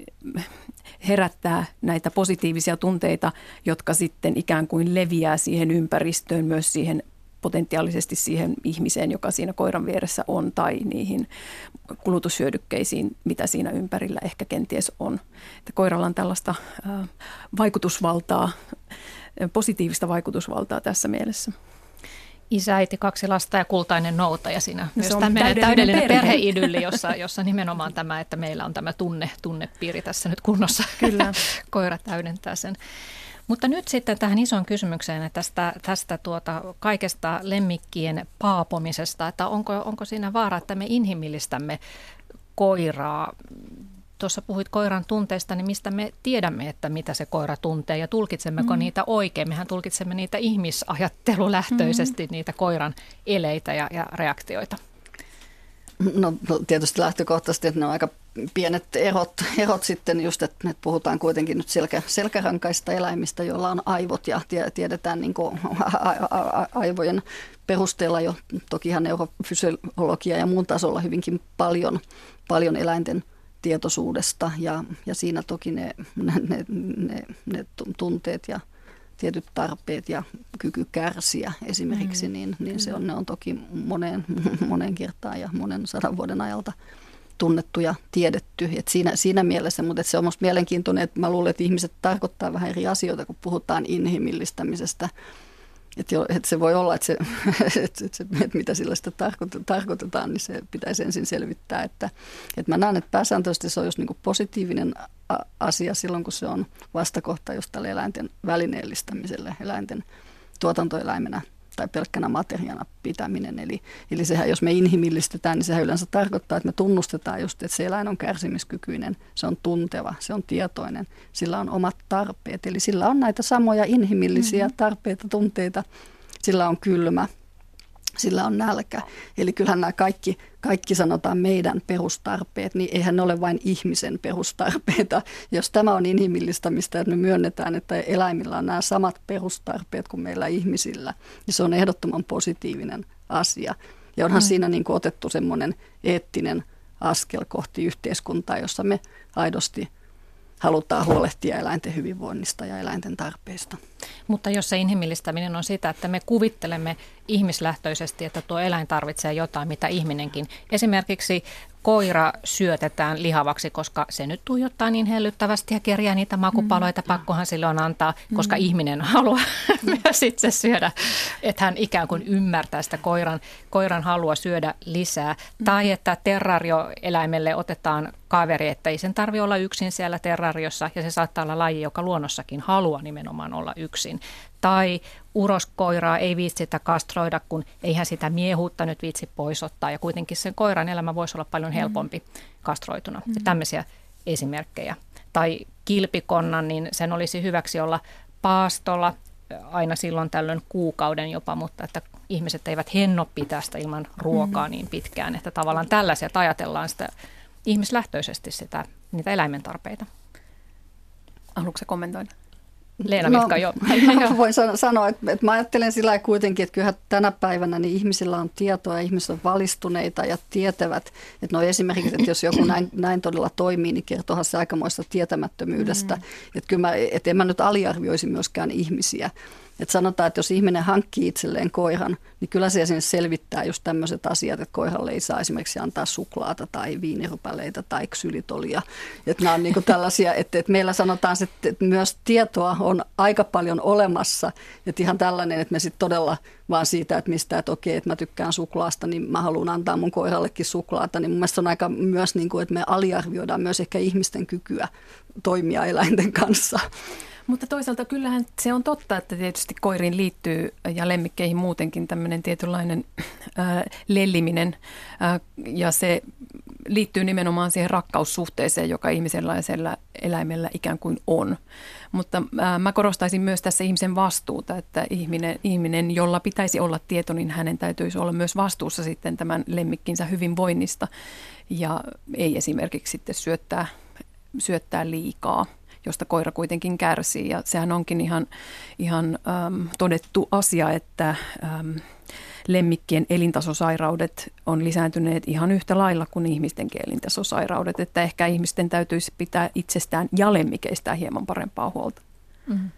S3: herättää näitä positiivisia tunteita, jotka sitten ikään kuin leviää siihen ympäristöön, myös siihen potentiaalisesti siihen ihmiseen, joka siinä koiran vieressä on, tai niihin kulutushyödykkeisiin, mitä siinä ympärillä ehkä kenties on. Että koiralla on tällaista vaikutusvaltaa, positiivista vaikutusvaltaa tässä mielessä
S1: isä, äiti, kaksi lasta ja kultainen noutaja siinä. Myös se on täydellinen, täydellinen perhe. perheidylli, jossa, jossa nimenomaan tämä, että meillä on tämä tunne, tunnepiiri tässä nyt kunnossa. Kyllä. Koira täydentää sen. Mutta nyt sitten tähän isoon kysymykseen että tästä, tästä tuota kaikesta lemmikkien paapomisesta, että onko, onko siinä vaara, että me inhimillistämme koiraa tuossa puhuit koiran tunteista, niin mistä me tiedämme, että mitä se koira tuntee ja tulkitsemmeko mm. niitä oikein? Mehän tulkitsemme niitä ihmisajattelulähtöisesti, mm. niitä koiran eleitä ja, ja reaktioita.
S2: No, no tietysti lähtökohtaisesti, että ne on aika pienet erot, erot sitten just, että, että puhutaan kuitenkin nyt selkä, selkärankaista eläimistä, joilla on aivot ja tiedetään niin kuin aivojen perusteella jo tokihan neurofysiologia ja muun tasolla hyvinkin paljon, paljon eläinten tietoisuudesta ja, ja siinä toki ne, ne, ne, ne tunteet ja tietyt tarpeet ja kyky kärsiä esimerkiksi, mm. niin, niin se on, ne on toki moneen, moneen kertaan ja monen sadan vuoden ajalta tunnettu ja tiedetty. Et siinä, siinä mielessä, mutta se on minusta mielenkiintoinen, että mä luulen, että ihmiset tarkoittaa vähän eri asioita, kun puhutaan inhimillistämisestä että, jo, että se voi olla, että, se, että, että, että mitä sillä sitä tarkoitetaan, niin se pitäisi ensin selvittää. Että, että mä näen, että pääsääntöisesti se on just niin positiivinen asia silloin, kun se on vastakohta just tälle eläinten välineellistämiselle, eläinten tuotantoeläimenä tai pelkkänä materiaana pitäminen. Eli, eli sehän, jos me inhimillistetään, niin sehän yleensä tarkoittaa, että me tunnustetaan just, että se eläin on kärsimiskykyinen, se on tunteva, se on tietoinen, sillä on omat tarpeet. Eli sillä on näitä samoja inhimillisiä mm-hmm. tarpeita, tunteita, sillä on kylmä, sillä on nälkä. Eli kyllähän nämä kaikki, kaikki sanotaan meidän perustarpeet, niin eihän ne ole vain ihmisen perustarpeita. Jos tämä on inhimillistämistä, että me myönnetään, että eläimillä on nämä samat perustarpeet kuin meillä ihmisillä, niin se on ehdottoman positiivinen asia. Ja onhan mm. siinä niin kuin otettu semmoinen eettinen askel kohti yhteiskuntaa, jossa me aidosti – halutaan huolehtia eläinten hyvinvoinnista ja eläinten tarpeista.
S1: Mutta jos se inhimillistäminen on sitä, että me kuvittelemme ihmislähtöisesti, että tuo eläin tarvitsee jotain, mitä ihminenkin. Esimerkiksi koira syötetään lihavaksi, koska se nyt tuijottaa niin hellyttävästi ja kerjää niitä makupaloita. Mm. Pakkohan sille on antaa, koska mm. ihminen haluaa myös itse syödä, että hän ikään kuin ymmärtää sitä koiran, koiran halua syödä lisää. Mm. Tai että terrarioeläimelle otetaan kaveri, että ei sen tarvi olla yksin siellä terrariossa ja se saattaa olla laji, joka luonnossakin haluaa nimenomaan olla yksin. Tai uroskoiraa ei viitsitä kastroida, kun eihän sitä miehuutta nyt viitsi pois ottaa ja kuitenkin sen koiran elämä voisi olla paljon helpompi mm. kastroituna. Mm. Ja tämmöisiä esimerkkejä. Tai kilpikonnan, niin sen olisi hyväksi olla paastolla aina silloin tällöin kuukauden jopa, mutta että ihmiset eivät henno pitää sitä ilman ruokaa mm. niin pitkään, että tavallaan tällaisia, että ajatellaan sitä ihmislähtöisesti sitä, niitä eläimen tarpeita.
S3: Haluatko kommentoida?
S1: Leena no, Mitka, jo.
S2: Mä voin sanoa, että, että mä ajattelen sillä kuitenkin, että kyllähän tänä päivänä niin ihmisillä on tietoa ja ihmiset on valistuneita ja tietävät, että no esimerkiksi, että jos joku näin, näin todella toimii, niin kertohan se aikamoista tietämättömyydestä. Mm. Että kyllä mä, että en mä nyt aliarvioisi myöskään ihmisiä. Että sanotaan, että jos ihminen hankkii itselleen koiran, niin kyllä se sinne selvittää just tämmöiset asiat, että koiralle ei saa esimerkiksi antaa suklaata tai viinirupaleita tai ksylitolia. Että nämä on niin tällaisia, että, että meillä sanotaan, että myös tietoa on aika paljon olemassa. Että ihan tällainen, että me sitten todella vaan siitä, että mistä, että okei, että mä tykkään suklaasta, niin mä haluan antaa mun koirallekin suklaata. Niin mun mielestä on aika myös, niin kuin, että me aliarvioidaan myös ehkä ihmisten kykyä toimia eläinten kanssa.
S3: Mutta toisaalta kyllähän se on totta, että tietysti koiriin liittyy ja lemmikkeihin muutenkin tämmöinen tietynlainen äh, lelliminen äh, ja se liittyy nimenomaan siihen rakkaussuhteeseen, joka ihmisenlaisella eläimellä ikään kuin on. Mutta äh, mä korostaisin myös tässä ihmisen vastuuta, että ihminen, ihminen, jolla pitäisi olla tieto, niin hänen täytyisi olla myös vastuussa sitten tämän lemmikkinsä hyvinvoinnista ja ei esimerkiksi sitten syöttää, syöttää liikaa josta koira kuitenkin kärsii. Ja sehän onkin ihan, ihan äm, todettu asia, että äm, lemmikkien elintasosairaudet on lisääntyneet ihan yhtä lailla kuin ihmistenkin elintasosairaudet. Että ehkä ihmisten täytyisi pitää itsestään ja lemmikeistään hieman parempaa huolta. Mm-hmm.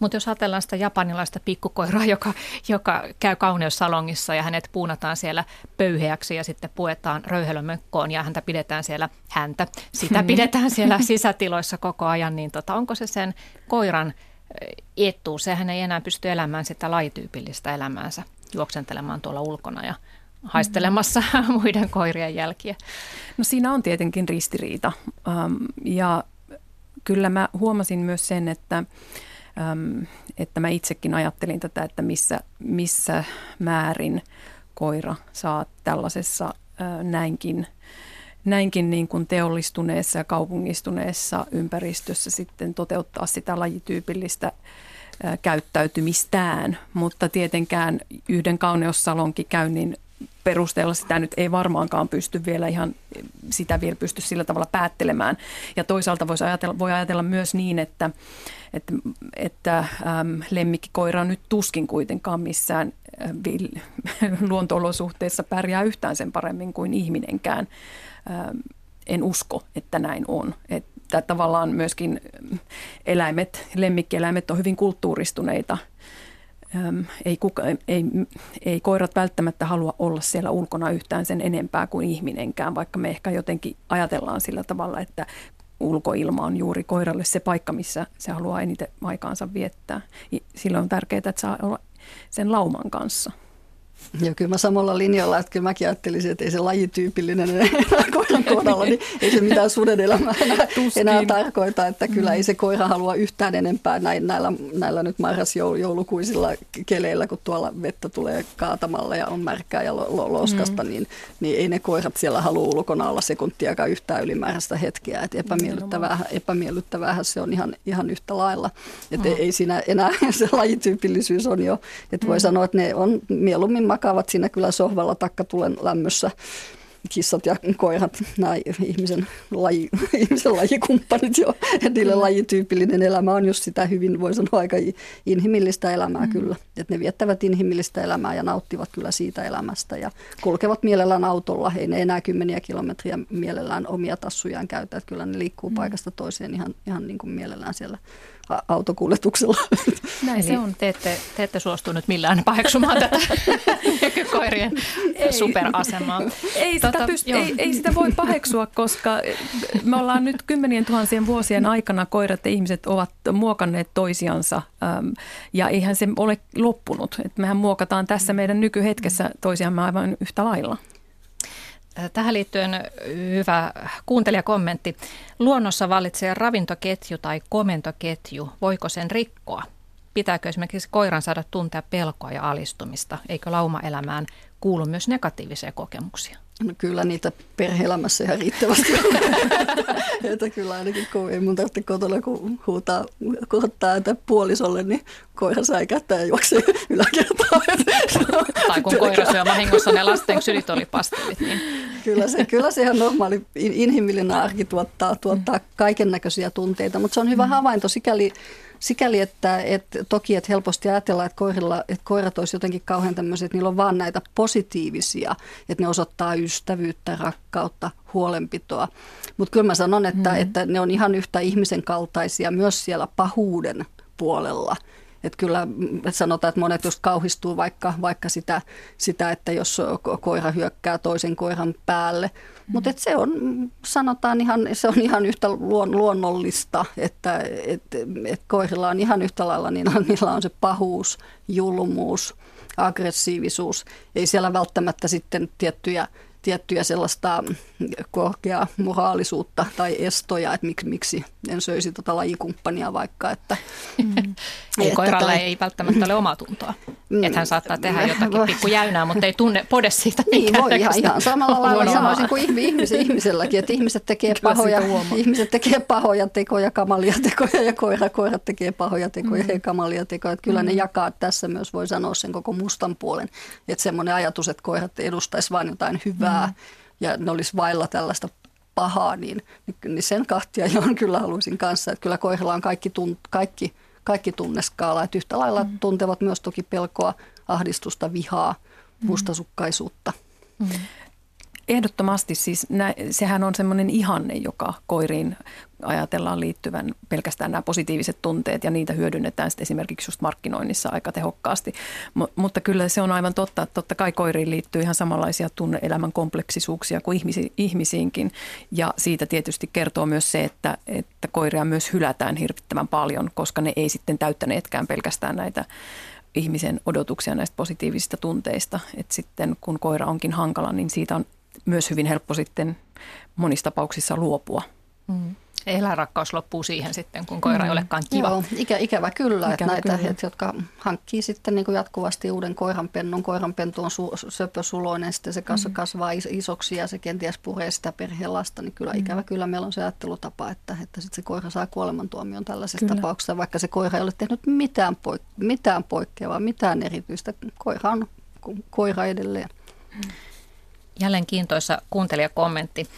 S1: Mutta jos ajatellaan sitä japanilaista pikkukoiraa, joka, joka käy kauneussalongissa ja hänet puunataan siellä pöyheäksi ja sitten puetaan röyhelömökkoon ja häntä pidetään siellä, häntä, sitä mm. pidetään siellä sisätiloissa koko ajan, niin tota, onko se sen koiran etu? Sehän ei enää pysty elämään sitä lajityypillistä elämäänsä, juoksentelemaan tuolla ulkona ja haistelemassa muiden koirien jälkiä.
S3: No siinä on tietenkin ristiriita ja kyllä mä huomasin myös sen, että että mä itsekin ajattelin tätä, että missä, missä määrin koira saa tällaisessa näinkin, näinkin niin kuin teollistuneessa ja kaupungistuneessa ympäristössä sitten toteuttaa sitä lajityypillistä käyttäytymistään, mutta tietenkään yhden kauneussalonkin käynnin perusteella sitä nyt ei varmaankaan pysty vielä ihan, sitä vielä pysty sillä tavalla päättelemään. Ja toisaalta voisi ajatella, voi ajatella myös niin, että, että, että äm, lemmikkikoira nyt tuskin kuitenkaan missään äh, luontoolosuhteissa pärjää yhtään sen paremmin kuin ihminenkään. Ähm, en usko, että näin on. Että tavallaan myöskin eläimet, lemmikkieläimet on hyvin kulttuuristuneita – ei, kuka, ei, ei koirat välttämättä halua olla siellä ulkona yhtään sen enempää kuin ihminenkään, vaikka me ehkä jotenkin ajatellaan sillä tavalla, että ulkoilma on juuri koiralle se paikka, missä se haluaa eniten aikaansa viettää. Silloin on tärkeää, että saa olla sen lauman kanssa.
S2: Ja kyllä mä samalla linjalla, että kyllä mäkin ajattelisin, että ei se lajityypillinen koiran kohdalla, niin ei se mitään suden elämää enää, enää tarkoita, että kyllä ei se koira halua yhtään enempää näin, näillä, näillä nyt marras-joulukuisilla keleillä, kun tuolla vettä tulee kaatamalla ja on märkää ja loskasta, mm. niin, niin ei ne koirat siellä halua ulkona olla sekuntiakaan yhtään ylimääräistä hetkeä, että epämiellyttävää, epämiellyttävää se on ihan, ihan yhtä lailla, että mm. ei siinä enää se lajityypillisyys on jo, että voi mm. sanoa, että ne on mieluummin makaavat siinä kyllä sohvalla takkatulen lämmössä kissat ja koirat, nämä ihmisen, laji, ihmisen lajikumppanit jo. Niille mm. lajityypillinen elämä on just sitä hyvin, voi sanoa, aika inhimillistä elämää mm. kyllä. Että ne viettävät inhimillistä elämää ja nauttivat kyllä siitä elämästä ja kulkevat mielellään autolla. Ei ne enää kymmeniä kilometriä mielellään omia tassujaan käytä. Että kyllä ne liikkuu mm. paikasta toiseen ihan, ihan niin kuin mielellään siellä autokuljetuksella.
S1: Näin Eli se on. Te ette, te ette suostunut millään paheksumaan tätä koirien ei, superasemaa.
S3: Ei sitä, tota, pyst- ei, ei sitä voi paheksua, koska me ollaan nyt kymmenien tuhansien vuosien aikana koirat ja ihmiset ovat muokanneet toisiansa ja eihän se ole loppunut. Et mehän muokataan tässä meidän nykyhetkessä toisiamme aivan yhtä lailla.
S1: Tähän liittyen hyvä kuuntelijakommentti. Luonnossa vallitsee ravintoketju tai komentoketju. Voiko sen rikkoa? Pitääkö esimerkiksi koiran saada tuntea pelkoa ja alistumista? Eikö laumaelämään kuulu myös negatiivisia kokemuksia?
S2: No kyllä niitä perhe-elämässä ihan riittävästi että kyllä ainakin kun ei mun tarvitse kotona kun huutaa, kohottaa että puolisolle, niin koira säikähtää ja juoksee yläkertaan.
S1: tai kun koira syö vahingossa ne lasten ksylitolipastelit. Niin.
S2: kyllä, se, kyllä se ihan normaali inhimillinen arki tuottaa, tuottaa kaiken näköisiä tunteita, mutta se on hyvä mm. havainto sikäli, sikäli, että, että toki että helposti ajatellaan, että, koirilla, että koirat olisi jotenkin kauhean tämmöiset, että niillä on vaan näitä positiivisia, että ne osoittaa ystävyyttä, rakkautta, huolenpitoa. Mutta kyllä mä sanon, että, mm. että ne on ihan yhtä ihmisen kaltaisia myös siellä pahuuden puolella. Että kyllä sanotaan, että monet just kauhistuu vaikka, vaikka sitä, sitä, että jos koira hyökkää toisen koiran päälle. Mm. Mutta se on, sanotaan ihan, se on ihan yhtä luon, luonnollista, että et, et koirilla on ihan yhtä lailla, niin on, niillä on se pahuus, julmuus, aggressiivisuus. Ei siellä välttämättä sitten tiettyjä tiettyjä sellaista korkeaa moraalisuutta tai estoja, että miksi, miksi en söisi tota lajikumppania vaikka. Että,
S1: mm. Ei koiralle tai, ei välttämättä ole omaa tuntoa. Mm, että hän saattaa tehdä jotakin pikkujäynää, mutta ei tunne pode siitä
S2: Niin voi ihan, ihan samalla lailla sanoisin kuin ihmis, ihmiselläkin, että ihmiset tekee, pahoja, ihmiset tekee pahoja tekoja, kamalia tekoja ja koira, koirat tekee pahoja tekoja mm. ja kamalia tekoja. Että kyllä mm. ne jakaa tässä myös, voi sanoa sen koko mustan puolen. Että semmoinen ajatus, että koirat edustaisi vain jotain hyvää mm. ja ne olisi vailla tällaista pahaa, niin, niin sen kahtia on kyllä haluaisin kanssa, että kyllä koirilla on kaikki, tunt, kaikki – kaikki tunneskaala. Että yhtä lailla mm. tuntevat myös toki pelkoa, ahdistusta, vihaa, mm. mustasukkaisuutta. Mm.
S3: Ehdottomasti siis nä, sehän on semmoinen ihanne, joka koiriin ajatellaan liittyvän pelkästään nämä positiiviset tunteet ja niitä hyödynnetään sitten esimerkiksi just markkinoinnissa aika tehokkaasti. M- mutta kyllä se on aivan totta, että totta kai koiriin liittyy ihan samanlaisia tunneelämän kompleksisuuksia kuin ihmisi- ihmisiinkin ja siitä tietysti kertoo myös se, että, että koiria myös hylätään hirvittävän paljon, koska ne ei sitten täyttäneetkään pelkästään näitä ihmisen odotuksia näistä positiivisista tunteista. että sitten kun koira onkin hankala, niin siitä on myös hyvin helppo sitten monissa tapauksissa luopua. Mm.
S1: Eläinrakkaus loppuu siihen sitten, kun koira mm. ei olekaan kiva. Joo,
S2: ikä, ikävä kyllä, ikävä että näitä, kyllä. Että, jotka hankkii sitten niin kuin jatkuvasti uuden koiranpennun. Koiranpentu on su, söpösuloinen, sitten se kasvaa, mm. kasvaa isoksi ja se kenties puree sitä perheen lasta, niin kyllä mm. ikävä kyllä meillä on se ajattelutapa, että, että sitten se koira saa kuolemantuomion tällaisessa kyllä. tapauksessa, vaikka se koira ei ole tehnyt mitään, poik- mitään poikkeavaa, mitään erityistä. Koira on koira edelleen. Mm.
S1: Jälleen kiintoisa kuuntelijakommentti.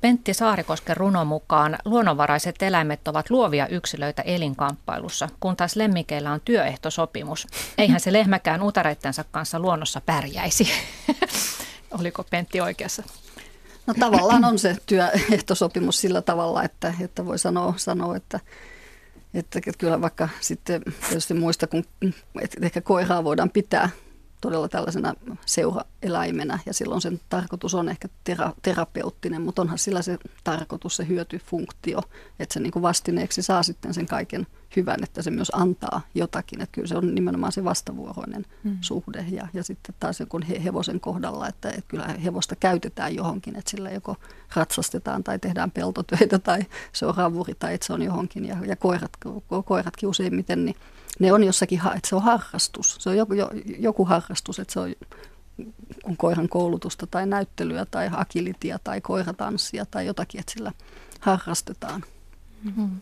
S1: Pentti Saarikosken runon mukaan luonnonvaraiset eläimet ovat luovia yksilöitä elinkamppailussa, kun taas lemmikeillä on työehtosopimus. Eihän se lehmäkään utareittensa kanssa luonnossa pärjäisi. Oliko Pentti oikeassa?
S2: No tavallaan on se työehtosopimus sillä tavalla, että, että voi sanoa, sanoa että, että, että kyllä vaikka sitten tietysti muista, kun että ehkä koiraa voidaan pitää todella tällaisena seuraeläimenä ja silloin sen tarkoitus on ehkä tera, terapeuttinen, mutta onhan sillä se tarkoitus, se hyötyfunktio, että se niin kuin vastineeksi saa sitten sen kaiken hyvän, että se myös antaa jotakin. Että kyllä se on nimenomaan se vastavuoroinen mm. suhde ja, ja sitten taas joku hevosen kohdalla, että, että kyllä hevosta käytetään johonkin, että sillä joko ratsastetaan tai tehdään peltotöitä tai se on ravuri tai että se on johonkin ja, ja koirat, koiratkin useimmiten, niin ne on jossakin, että se on harrastus. Se on joku, joku harrastus, että se on kun koiran koulutusta tai näyttelyä tai akilitia tai koiratanssia tai jotakin, että sillä harrastetaan. Mm-hmm.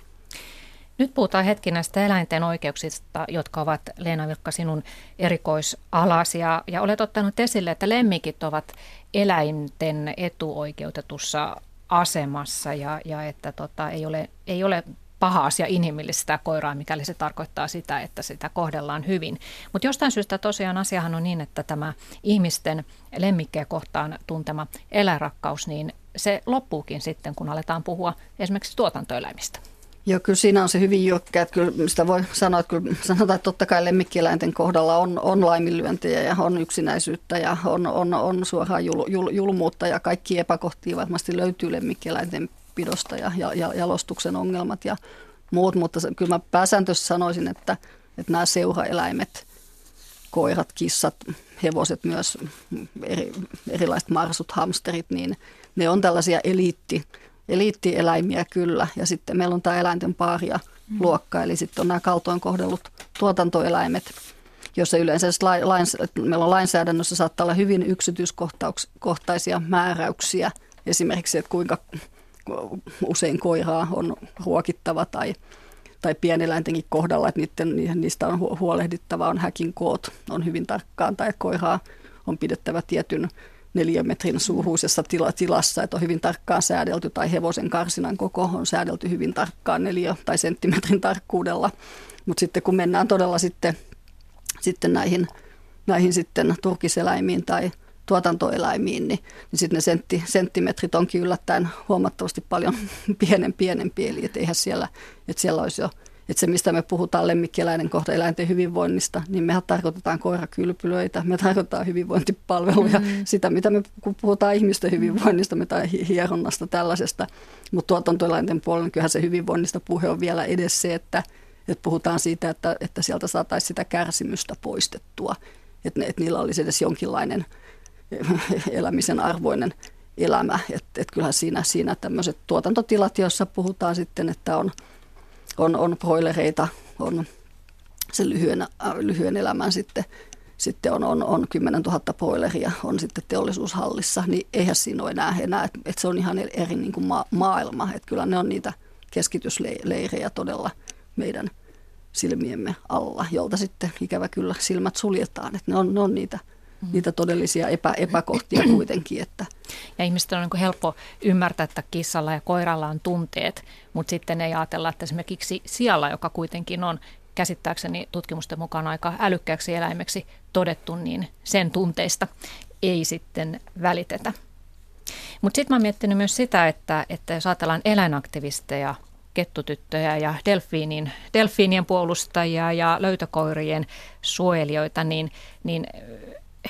S1: Nyt puhutaan hetki näistä eläinten oikeuksista, jotka ovat Leena Vilkka sinun erikoisalasi. Ja, ja olet ottanut esille, että lemmikit ovat eläinten etuoikeutetussa asemassa ja, ja että tota, ei, ole, ei ole paha asia inhimillistä koiraa, mikäli se tarkoittaa sitä, että sitä kohdellaan hyvin. Mutta jostain syystä tosiaan asiahan on niin, että tämä ihmisten lemmikkejä kohtaan tuntema eläinrakkaus, niin se loppuukin sitten, kun aletaan puhua esimerkiksi tuotantoeläimistä.
S2: Joo, kyllä siinä on se hyvin jyrkkä, että kyllä sitä voi sanoa, että kyllä sanotaan, että totta kai lemmikkieläinten kohdalla on, on laiminlyöntejä ja on yksinäisyyttä ja on, on, on suoraan jul, jul, julmuutta ja kaikki epäkohtia varmasti löytyy lemmikkieläinten pidosta ja, ja, ja jalostuksen ongelmat ja muut, mutta se, kyllä mä pääsääntöisesti sanoisin, että, että nämä seuraeläimet, koirat, kissat, hevoset myös, eri, erilaiset marsut, hamsterit, niin ne on tällaisia eliitti, eliittieläimiä kyllä. Ja sitten meillä on tämä eläinten paaria luokka, eli sitten on nämä kaltoin kohdellut tuotantoeläimet, jossa yleensä lains, meillä on lainsäädännössä saattaa olla hyvin yksityiskohtaisia määräyksiä, esimerkiksi, että kuinka usein koiraa on ruokittava tai, tai pieneläintenkin kohdalla, että niiden, niistä on huolehdittava, on häkin koot, on hyvin tarkkaan, tai koiraa on pidettävä tietyn neliömetrin suuruisessa tila, tilassa, että on hyvin tarkkaan säädelty, tai hevosen karsinan koko on säädelty hyvin tarkkaan neliö- tai senttimetrin tarkkuudella. Mutta sitten kun mennään todella sitten, sitten näihin, näihin sitten turkiseläimiin tai tuotantoeläimiin, niin, niin sitten ne sentti, senttimetrit onkin yllättäen huomattavasti paljon pienen pienempi, eli et eihän siellä, että siellä olisi jo että se, mistä me puhutaan lemmikkieläinen kohta eläinten hyvinvoinnista, niin mehän tarkoitetaan koirakylpylöitä, me tarkoitetaan hyvinvointipalveluja, mm. sitä mitä me kun puhutaan ihmisten hyvinvoinnista me tai hieronnasta tällaisesta. Mutta tuotantoeläinten puolella kyllähän se hyvinvoinnista puhe on vielä edes se, että, että puhutaan siitä, että, että sieltä saataisiin sitä kärsimystä poistettua, että, että niillä olisi edes jonkinlainen elämisen arvoinen elämä. Että et kyllähän siinä, siinä tämmöiset tuotantotilat, joissa puhutaan sitten, että on, on, on broilereita, on se lyhyen, äh, lyhyen elämän sitten, sitten on, on, on 10 000 broileria, on sitten teollisuushallissa, niin eihän siinä ole enää, enää että et se on ihan eri niin kuin ma- maailma. Että kyllä ne on niitä keskitysleirejä todella meidän silmiemme alla, jolta sitten ikävä kyllä silmät suljetaan. Että ne on, ne on niitä – niitä todellisia epä, epäkohtia kuitenkin. Että.
S1: Ja ihmisten on niin helppo ymmärtää, että kissalla ja koiralla on tunteet, mutta sitten ei ajatella, että esimerkiksi sialla, joka kuitenkin on käsittääkseni tutkimusten mukaan aika älykkääksi eläimeksi todettu, niin sen tunteista ei sitten välitetä. Mutta sitten mä oon miettinyt myös sitä, että, että jos ajatellaan eläinaktivisteja, kettutyttöjä ja delfiinin, delfiinien puolustajia ja löytökoirien suojelijoita, niin, niin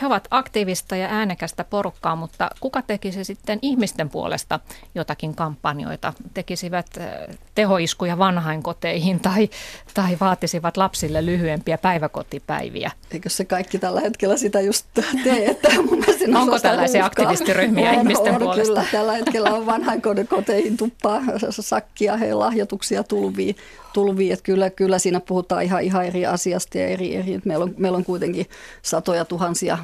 S1: he ovat aktiivista ja äänekästä porukkaa, mutta kuka tekisi sitten ihmisten puolesta jotakin kampanjoita? Tekisivät äh, tehoiskuja vanhainkoteihin tai, tai vaatisivat lapsille lyhyempiä päiväkotipäiviä?
S2: Eikö se kaikki tällä hetkellä sitä just tee? Että
S1: Onko tällaisia huskaa. aktivistiryhmiä on, ihmisten
S2: on,
S1: puolesta?
S2: Kyllä, tällä hetkellä on vanhainkoteihin tuppaa sakkia, he lahjoituksia tulvii tulvii, että kyllä, kyllä siinä puhutaan ihan, ihan eri asiasta ja eri, eri meillä, on, meillä on kuitenkin satoja tuhansia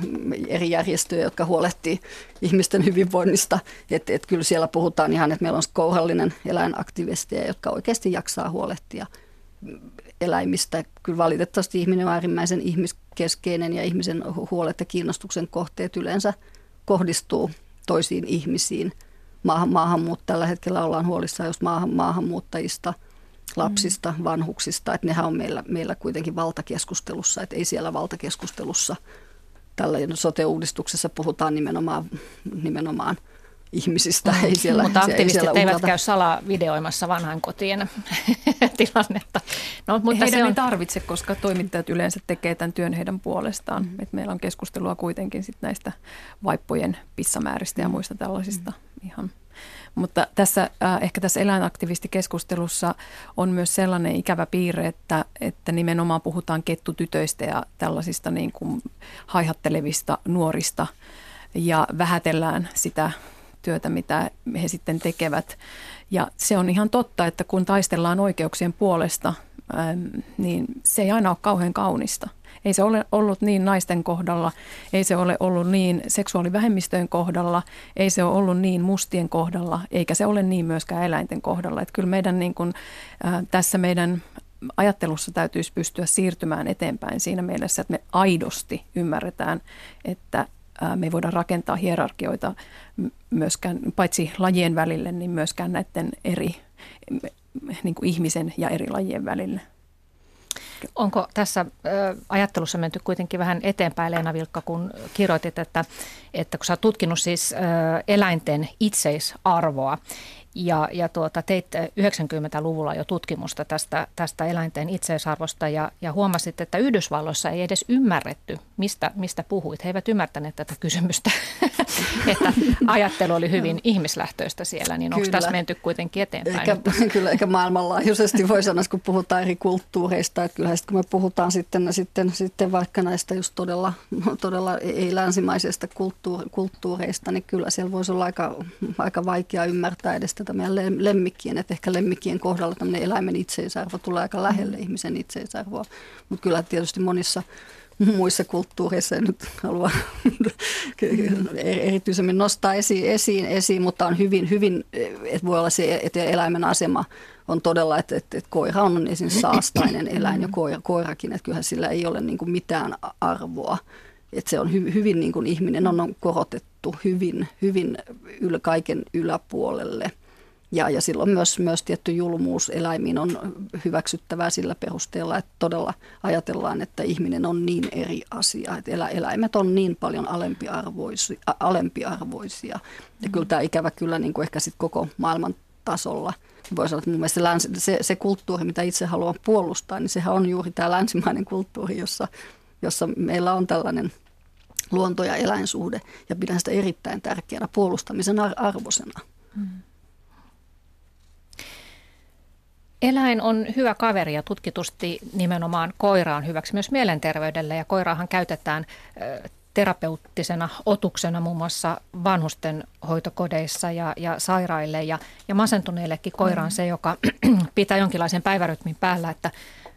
S2: eri järjestöjä, jotka huolehtii ihmisten hyvinvoinnista, että et kyllä siellä puhutaan ihan, että meillä on kourallinen eläinaktivisteja, jotka oikeasti jaksaa huolehtia eläimistä. Kyllä valitettavasti ihminen on äärimmäisen ihmiskeskeinen ja ihmisen huolet ja kiinnostuksen kohteet yleensä kohdistuu toisiin ihmisiin. Maahan, maahanmuut, tällä hetkellä ollaan huolissaan just maahan, maahanmuuttajista – lapsista, mm. vanhuksista, että nehän on meillä, meillä kuitenkin valtakeskustelussa, että ei siellä valtakeskustelussa tällä sote-uudistuksessa puhutaan nimenomaan, nimenomaan ihmisistä.
S1: Ei siellä, Mutta aktivistit ei siellä eivät käy salavideoimassa vanhainkotien tilannetta.
S3: No, mutta heidän se on... ei tarvitse, koska toimittajat yleensä tekee tämän työn heidän puolestaan. Mm. Et meillä on keskustelua kuitenkin sit näistä vaippojen pissamääristä ja mm. muista tällaisista mm. ihan mutta tässä, äh, ehkä tässä eläinaktivistikeskustelussa on myös sellainen ikävä piirre, että, että nimenomaan puhutaan kettutytöistä ja tällaisista niin kuin haihattelevista nuorista ja vähätellään sitä työtä, mitä he sitten tekevät. Ja se on ihan totta, että kun taistellaan oikeuksien puolesta, niin se ei aina ole kauhean kaunista – ei se ole ollut niin naisten kohdalla, ei se ole ollut niin seksuaalivähemmistöjen kohdalla, ei se ole ollut niin mustien kohdalla, eikä se ole niin myöskään eläinten kohdalla. Että kyllä meidän niin kuin, äh, tässä meidän ajattelussa täytyisi pystyä siirtymään eteenpäin siinä mielessä, että me aidosti ymmärretään, että me ei voida rakentaa hierarkioita myöskään, paitsi lajien välille, niin myöskään näiden eri niin kuin ihmisen ja eri lajien välille.
S1: Onko tässä ajattelussa menty kuitenkin vähän eteenpäin, Leena Vilkka, kun kirjoitit, että, että kun sä oot tutkinut siis eläinten itseisarvoa, Ja, ja tuota, teitte 90-luvulla jo tutkimusta tästä, tästä eläinten itseisarvosta ja, ja huomasit, että Yhdysvalloissa ei edes ymmärretty, mistä, mistä puhuit. He eivät ymmärtäneet tätä kysymystä, että ajattelu oli hyvin ihmislähtöistä siellä, niin onko tässä menty kuitenkin eteenpäin?
S2: Eikä, kyllä, eikä maailmanlaajuisesti voi sanoa, kun puhutaan eri kulttuureista, että kyllähän kun me puhutaan sitten, sitten, sitten vaikka näistä just todella, todella ei-länsimaisesta kulttuuri, kulttuureista, niin kyllä siellä voisi olla aika, aika vaikea ymmärtää edes tätä meidän lemmikkien, että ehkä lemmikkien kohdalla tämmöinen eläimen itseisarvo tulee aika lähelle mm. ihmisen itseisarvoa, mutta kyllä tietysti monissa muissa kulttuureissa en nyt halua erityisemmin nostaa esiin, esiin, esiin, mutta on hyvin, hyvin, että voi olla se, että eläimen asema on todella, että, että, että koira on esimerkiksi saastainen eläin ja koira, koirakin, että kyllähän sillä ei ole niin kuin mitään arvoa. Että se on hy, hyvin niin kuin ihminen on, on korotettu hyvin, hyvin yl, kaiken yläpuolelle – ja, ja silloin myös, myös tietty julmuus eläimiin on hyväksyttävää sillä perusteella, että todella ajatellaan, että ihminen on niin eri asia, että elä, eläimet on niin paljon alempiarvoisia. alempiarvoisia. Ja kyllä tämä ikävä kyllä niin kuin ehkä sit koko maailman tasolla. Voi sanoa, että mun mielestä länsi, se, se kulttuuri, mitä itse haluan puolustaa, niin sehän on juuri tämä länsimainen kulttuuri, jossa, jossa meillä on tällainen luonto- ja eläinsuhde, ja pidän sitä erittäin tärkeänä puolustamisen arvosena. Mm.
S1: Eläin on hyvä kaveri ja tutkitusti nimenomaan koira on hyväksi myös mielenterveydelle ja koiraahan käytetään terapeuttisena otuksena muun muassa vanhusten hoitokodeissa ja, ja sairaille ja, ja masentuneillekin koira on mm. se, joka pitää jonkinlaisen päivärytmin päällä, että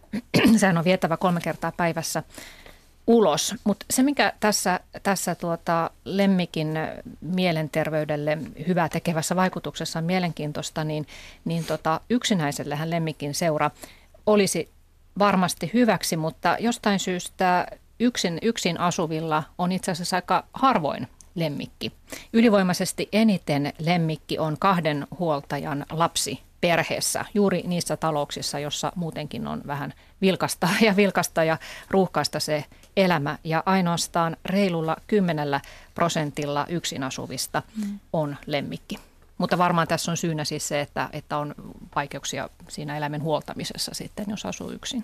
S1: sehän on vietävä kolme kertaa päivässä ulos. Mutta se, mikä tässä, tässä tuota lemmikin mielenterveydelle hyvää tekevässä vaikutuksessa on mielenkiintoista, niin, niin tota, yksinäisellähän lemmikin seura olisi varmasti hyväksi, mutta jostain syystä yksin, yksin asuvilla on itse asiassa aika harvoin lemmikki. Ylivoimaisesti eniten lemmikki on kahden huoltajan lapsi perheessä, juuri niissä talouksissa, jossa muutenkin on vähän vilkasta ja vilkasta ja ruuhkaista se elämä. Ja ainoastaan reilulla kymmenellä prosentilla yksin asuvista mm. on lemmikki. Mutta varmaan tässä on syynä siis se, että, että on vaikeuksia siinä eläimen huoltamisessa sitten, jos asuu yksin.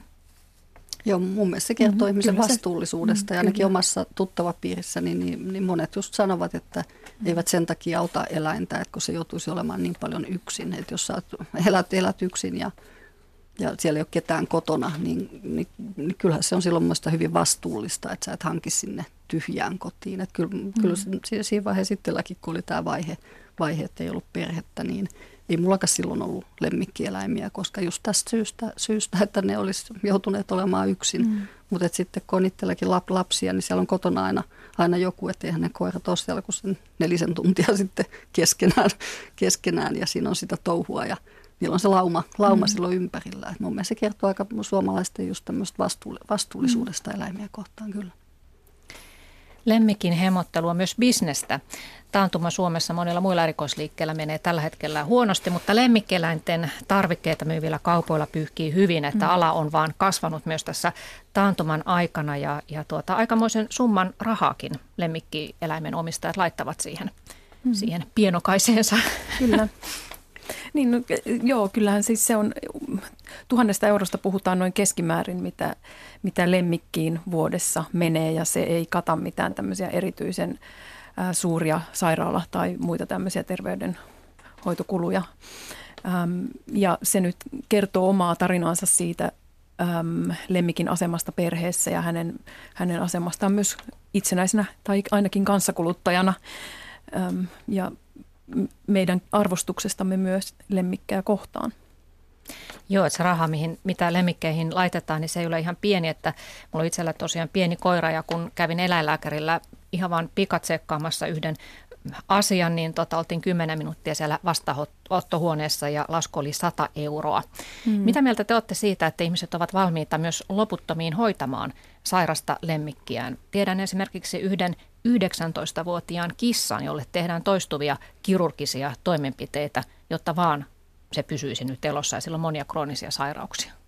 S2: Joo, mun mielestä se kertoo mm-hmm, ihmisen vastuullisuudesta. Mm, ja ainakin kyllä. omassa tuttavapiirissä niin, niin, niin monet just sanovat, että mm. eivät sen takia auta eläintä, että kun se joutuisi olemaan niin paljon yksin. Että jos sä elät, elät yksin ja, ja siellä ei ole ketään kotona, niin, niin, niin kyllähän se on silloin mielestäni hyvin vastuullista, että sä et hanki sinne tyhjään kotiin. Että kyllä, mm. kyllä siinä vaiheessa sittenläkin, kun oli tämä vaihe, vaihe, että ei ollut perhettä, niin ei mullakaan silloin ollut lemmikkieläimiä, koska just tästä syystä, syystä että ne olisi joutuneet olemaan yksin. Mm. Mutta sitten kun on itselläkin lap, lapsia, niin siellä on kotona aina, aina joku, että eihän ne koirat ole siellä kuin sen nelisen tuntia sitten keskenään, keskenään ja siinä on sitä touhua ja niillä on se lauma, lauma mm. silloin ympärillä. Et mun mielestä se kertoo aika suomalaisten just tämmöistä vastuullisuudesta mm. eläimiä kohtaan kyllä.
S1: Lemmikin hemottelu on myös bisnestä. Taantuma Suomessa monilla muilla erikoisliikkeillä menee tällä hetkellä huonosti, mutta lemmikkieläinten tarvikkeita myyvillä kaupoilla pyyhkii hyvin, että mm. ala on vaan kasvanut myös tässä taantuman aikana ja, ja tuota, aikamoisen summan rahaakin lemmikkieläimen omistajat laittavat siihen, mm. siihen pienokaiseensa.
S3: Kyllä. Niin, no, joo, kyllähän siis se on, tuhannesta eurosta puhutaan noin keskimäärin, mitä, mitä lemmikkiin vuodessa menee ja se ei kata mitään tämmöisiä erityisen ää, suuria sairaala- tai muita tämmöisiä terveydenhoitokuluja. Äm, ja se nyt kertoo omaa tarinaansa siitä äm, lemmikin asemasta perheessä ja hänen, hänen asemastaan myös itsenäisenä tai ainakin kanssakuluttajana. Äm, ja meidän arvostuksestamme myös lemmikkejä kohtaan.
S1: Joo, että se raha, mihin, mitä lemmikkeihin laitetaan, niin se ei ole ihan pieni. Että mulla on itsellä tosiaan pieni koira ja kun kävin eläinlääkärillä ihan vaan pikatsekkaamassa yhden asian, niin tota, oltiin 10 minuuttia siellä vastaanottohuoneessa ja lasku oli 100 euroa. Mm. Mitä mieltä te olette siitä, että ihmiset ovat valmiita myös loputtomiin hoitamaan sairasta lemmikkiään? Tiedän esimerkiksi yhden 19-vuotiaan kissan, jolle tehdään toistuvia kirurgisia toimenpiteitä, jotta vaan se pysyisi nyt elossa ja sillä on monia kroonisia sairauksia.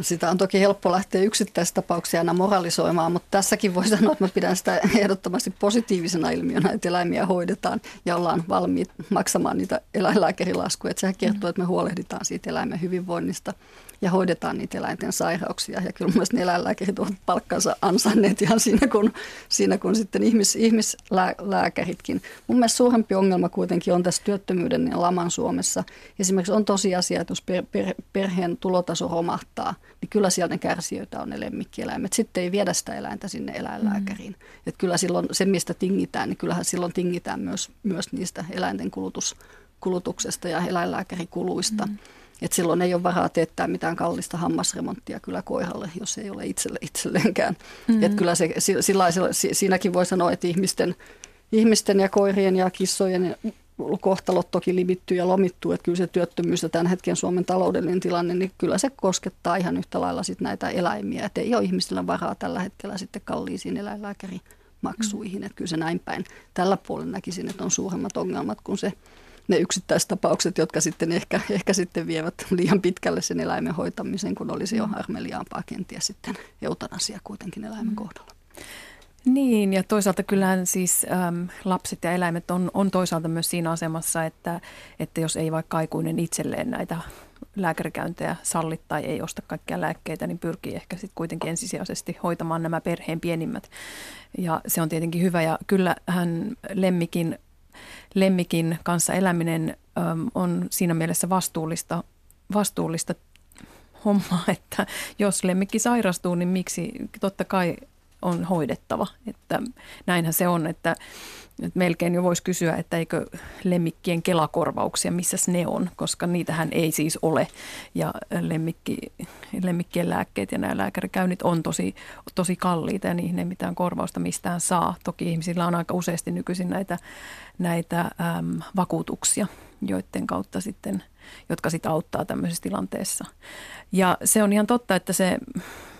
S2: Sitä on toki helppo lähteä yksittäistapauksia aina moralisoimaan, mutta tässäkin voi sanoa, että mä pidän sitä ehdottomasti positiivisena ilmiönä, että eläimiä hoidetaan ja ollaan valmiit maksamaan niitä eläinlääkärilaskuja. Että sehän kertoo, että me huolehditaan siitä eläimen hyvinvoinnista ja hoidetaan niitä eläinten sairauksia. Ja kyllä myös ne eläinlääkärit ovat palkkansa ansanneet ihan siinä kun, siinä kun sitten ihmis, ihmislääkäritkin. Mun mielestä suurempi ongelma kuitenkin on tässä työttömyyden ja laman Suomessa. Esimerkiksi on tosiasia, että jos per, per, perheen tulotaso romahtaa, niin kyllä siellä ne kärsijöitä on ne lemmikkieläimet. Sitten ei viedä sitä eläintä sinne eläinlääkäriin. Mm. Että kyllä silloin se, mistä tingitään, niin kyllähän silloin tingitään myös, myös niistä eläinten kulutus, kulutuksesta ja eläinlääkärikuluista. Mm. Et silloin ei ole varaa teettää mitään kallista hammasremonttia kyllä koiralle, jos ei ole itselle itselleenkään. Mm-hmm. Et kyllä se, sillä, siinäkin voi sanoa, että ihmisten, ihmisten ja koirien ja kissojen kohtalot toki limittyy ja lomittuu, että kyllä se työttömyys ja tämän hetken Suomen taloudellinen tilanne, niin kyllä se koskettaa ihan yhtä lailla sit näitä eläimiä. Että ei ole ihmisillä varaa tällä hetkellä sitten kalliisiin eläinlääkärimaksuihin, mm. että kyllä se näin päin. Tällä puolella näkisin, että on suuremmat ongelmat kuin se ne yksittäistapaukset, jotka sitten ehkä, ehkä sitten vievät liian pitkälle sen eläimen hoitamisen, kun olisi jo armeliaampaa kenties sitten eutanasia kuitenkin eläimen mm. kohdalla.
S3: Niin, ja toisaalta kyllähän siis äm, lapset ja eläimet on, on toisaalta myös siinä asemassa, että, että jos ei vaikka aikuinen itselleen näitä lääkärikäyntejä sallit tai ei osta kaikkia lääkkeitä, niin pyrkii ehkä sitten kuitenkin ensisijaisesti hoitamaan nämä perheen pienimmät. Ja se on tietenkin hyvä ja kyllähän lemmikin lemmikin kanssa eläminen on siinä mielessä vastuullista, vastuullista hommaa, että jos lemmikki sairastuu, niin miksi? Totta kai on hoidettava. Että näinhän se on, että nyt melkein jo voisi kysyä, että eikö lemmikkien kelakorvauksia, missä ne on, koska niitähän ei siis ole. Ja lemmikki, lemmikkien lääkkeet ja nämä lääkärikäynnit on tosi, tosi kalliita ja niihin ei mitään korvausta mistään saa. Toki ihmisillä on aika useasti nykyisin näitä, näitä äm, vakuutuksia, joiden kautta sitten, jotka sitten auttaa tämmöisessä tilanteessa. Ja se on ihan totta, että se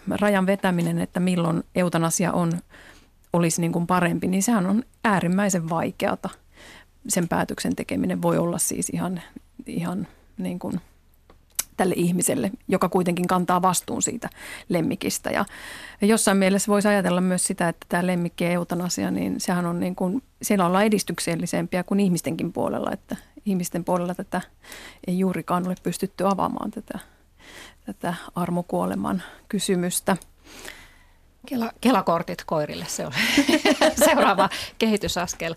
S3: rajan vetäminen, että milloin eutanasia on olisi niin kuin parempi, niin sehän on äärimmäisen vaikeata. Sen päätöksen tekeminen voi olla siis ihan, ihan niin kuin tälle ihmiselle, joka kuitenkin kantaa vastuun siitä lemmikistä. Ja jossain mielessä voisi ajatella myös sitä, että tämä lemmikki eutanasia, niin sehän on niin kuin, siellä ollaan edistyksellisempiä kuin ihmistenkin puolella, että ihmisten puolella tätä ei juurikaan ole pystytty avaamaan tätä, tätä armokuoleman kysymystä.
S1: Kela, Kelakortit koirille, se on seuraava kehitysaskel.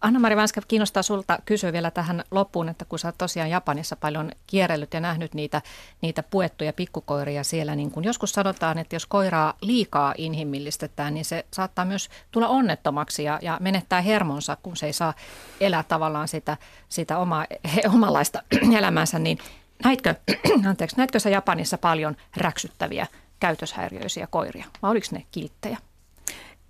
S1: Anna-Mari Vänskä, kiinnostaa sulta kysyä vielä tähän loppuun, että kun sä oot tosiaan Japanissa paljon kierrellyt ja nähnyt niitä, niitä puettuja pikkukoiria siellä, niin kun joskus sanotaan, että jos koiraa liikaa inhimillistetään, niin se saattaa myös tulla onnettomaksi ja, ja menettää hermonsa, kun se ei saa elää tavallaan sitä, sitä oma, he, omanlaista elämänsä, niin näitkö, anteeksi, näitkö sä Japanissa paljon räksyttäviä käytöshäiriöisiä koiria, vai oliko ne kilttejä?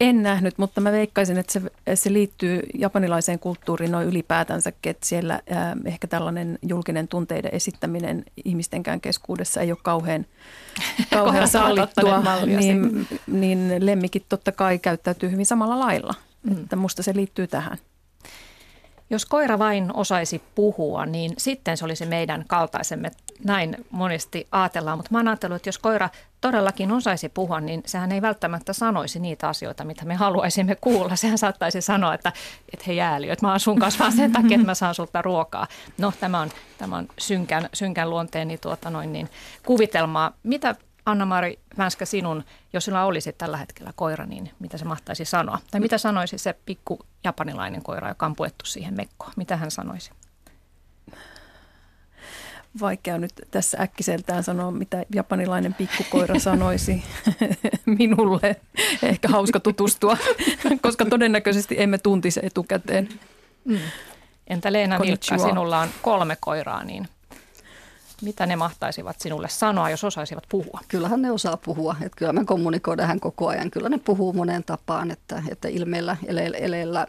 S3: En nähnyt, mutta mä veikkaisin, että se, se liittyy japanilaiseen kulttuuriin noin ylipäätänsä, että siellä äh, ehkä tällainen julkinen tunteiden esittäminen ihmistenkään keskuudessa ei ole kauhean, kauhean sallittua, niin, niin lemmikit totta kai käyttäytyy hyvin samalla lailla. Mm. Että musta se liittyy tähän.
S1: Jos koira vain osaisi puhua, niin sitten se olisi meidän kaltaisemme. Näin monesti ajatellaan, mutta mä oon ajatellut, että jos koira todellakin osaisi puhua, niin sehän ei välttämättä sanoisi niitä asioita, mitä me haluaisimme kuulla. Sehän saattaisi sanoa, että, että hei ääliö, että mä oon sun kanssa vaan sen takia, että mä saan sulta ruokaa. No tämä on, tämä on synkän, synkän luonteeni tuota noin niin, kuvitelmaa. Mitä Anna-Mari Vänskä sinun, jos sinulla olisi tällä hetkellä koira, niin mitä se mahtaisi sanoa? Tai mitä sanoisi se pikku japanilainen koira, joka on puettu siihen mekkoon? Mitä hän sanoisi?
S3: Vaikea nyt tässä äkkiseltään sanoa, mitä japanilainen pikkukoira sanoisi minulle. Ehkä hauska tutustua, koska todennäköisesti emme tuntisi etukäteen. Mm.
S1: Entä Leena Vilkka, sinulla on kolme koiraa, niin mitä ne mahtaisivat sinulle sanoa, jos osaisivat puhua?
S2: Kyllähän ne osaa puhua. Että kyllä me kommunikoidaan koko ajan. Kyllä ne puhuu moneen tapaan, että, että ilmeellä, eleellä, eleellä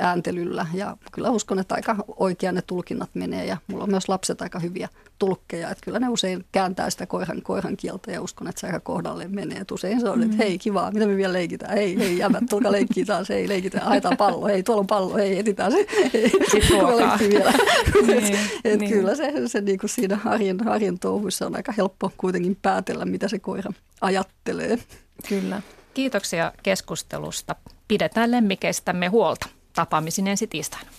S2: ääntelyllä. Ja kyllä uskon, että aika oikein ne tulkinnat menee. Ja mulla on myös lapset aika hyviä tulkkeja, että kyllä ne usein kääntää sitä koiran, koiran kieltä ja uskon, että se aika kohdalle menee. Et usein se on, että mm. hei kivaa, mitä me vielä leikitään, hei, hei jämät, tulkaa leikkiä taas, hei leikitään, haetaan pallo, hei tuolla on pallo, hei etitään se, hei, vielä. niin, et niin. Kyllä se, se niin kuin siinä arjen, arjen touhuissa on aika helppo kuitenkin päätellä, mitä se koira ajattelee.
S3: Kyllä.
S1: Kiitoksia keskustelusta. Pidetään lemmikeistämme huolta. Tapaamisiin ensi tiistaina.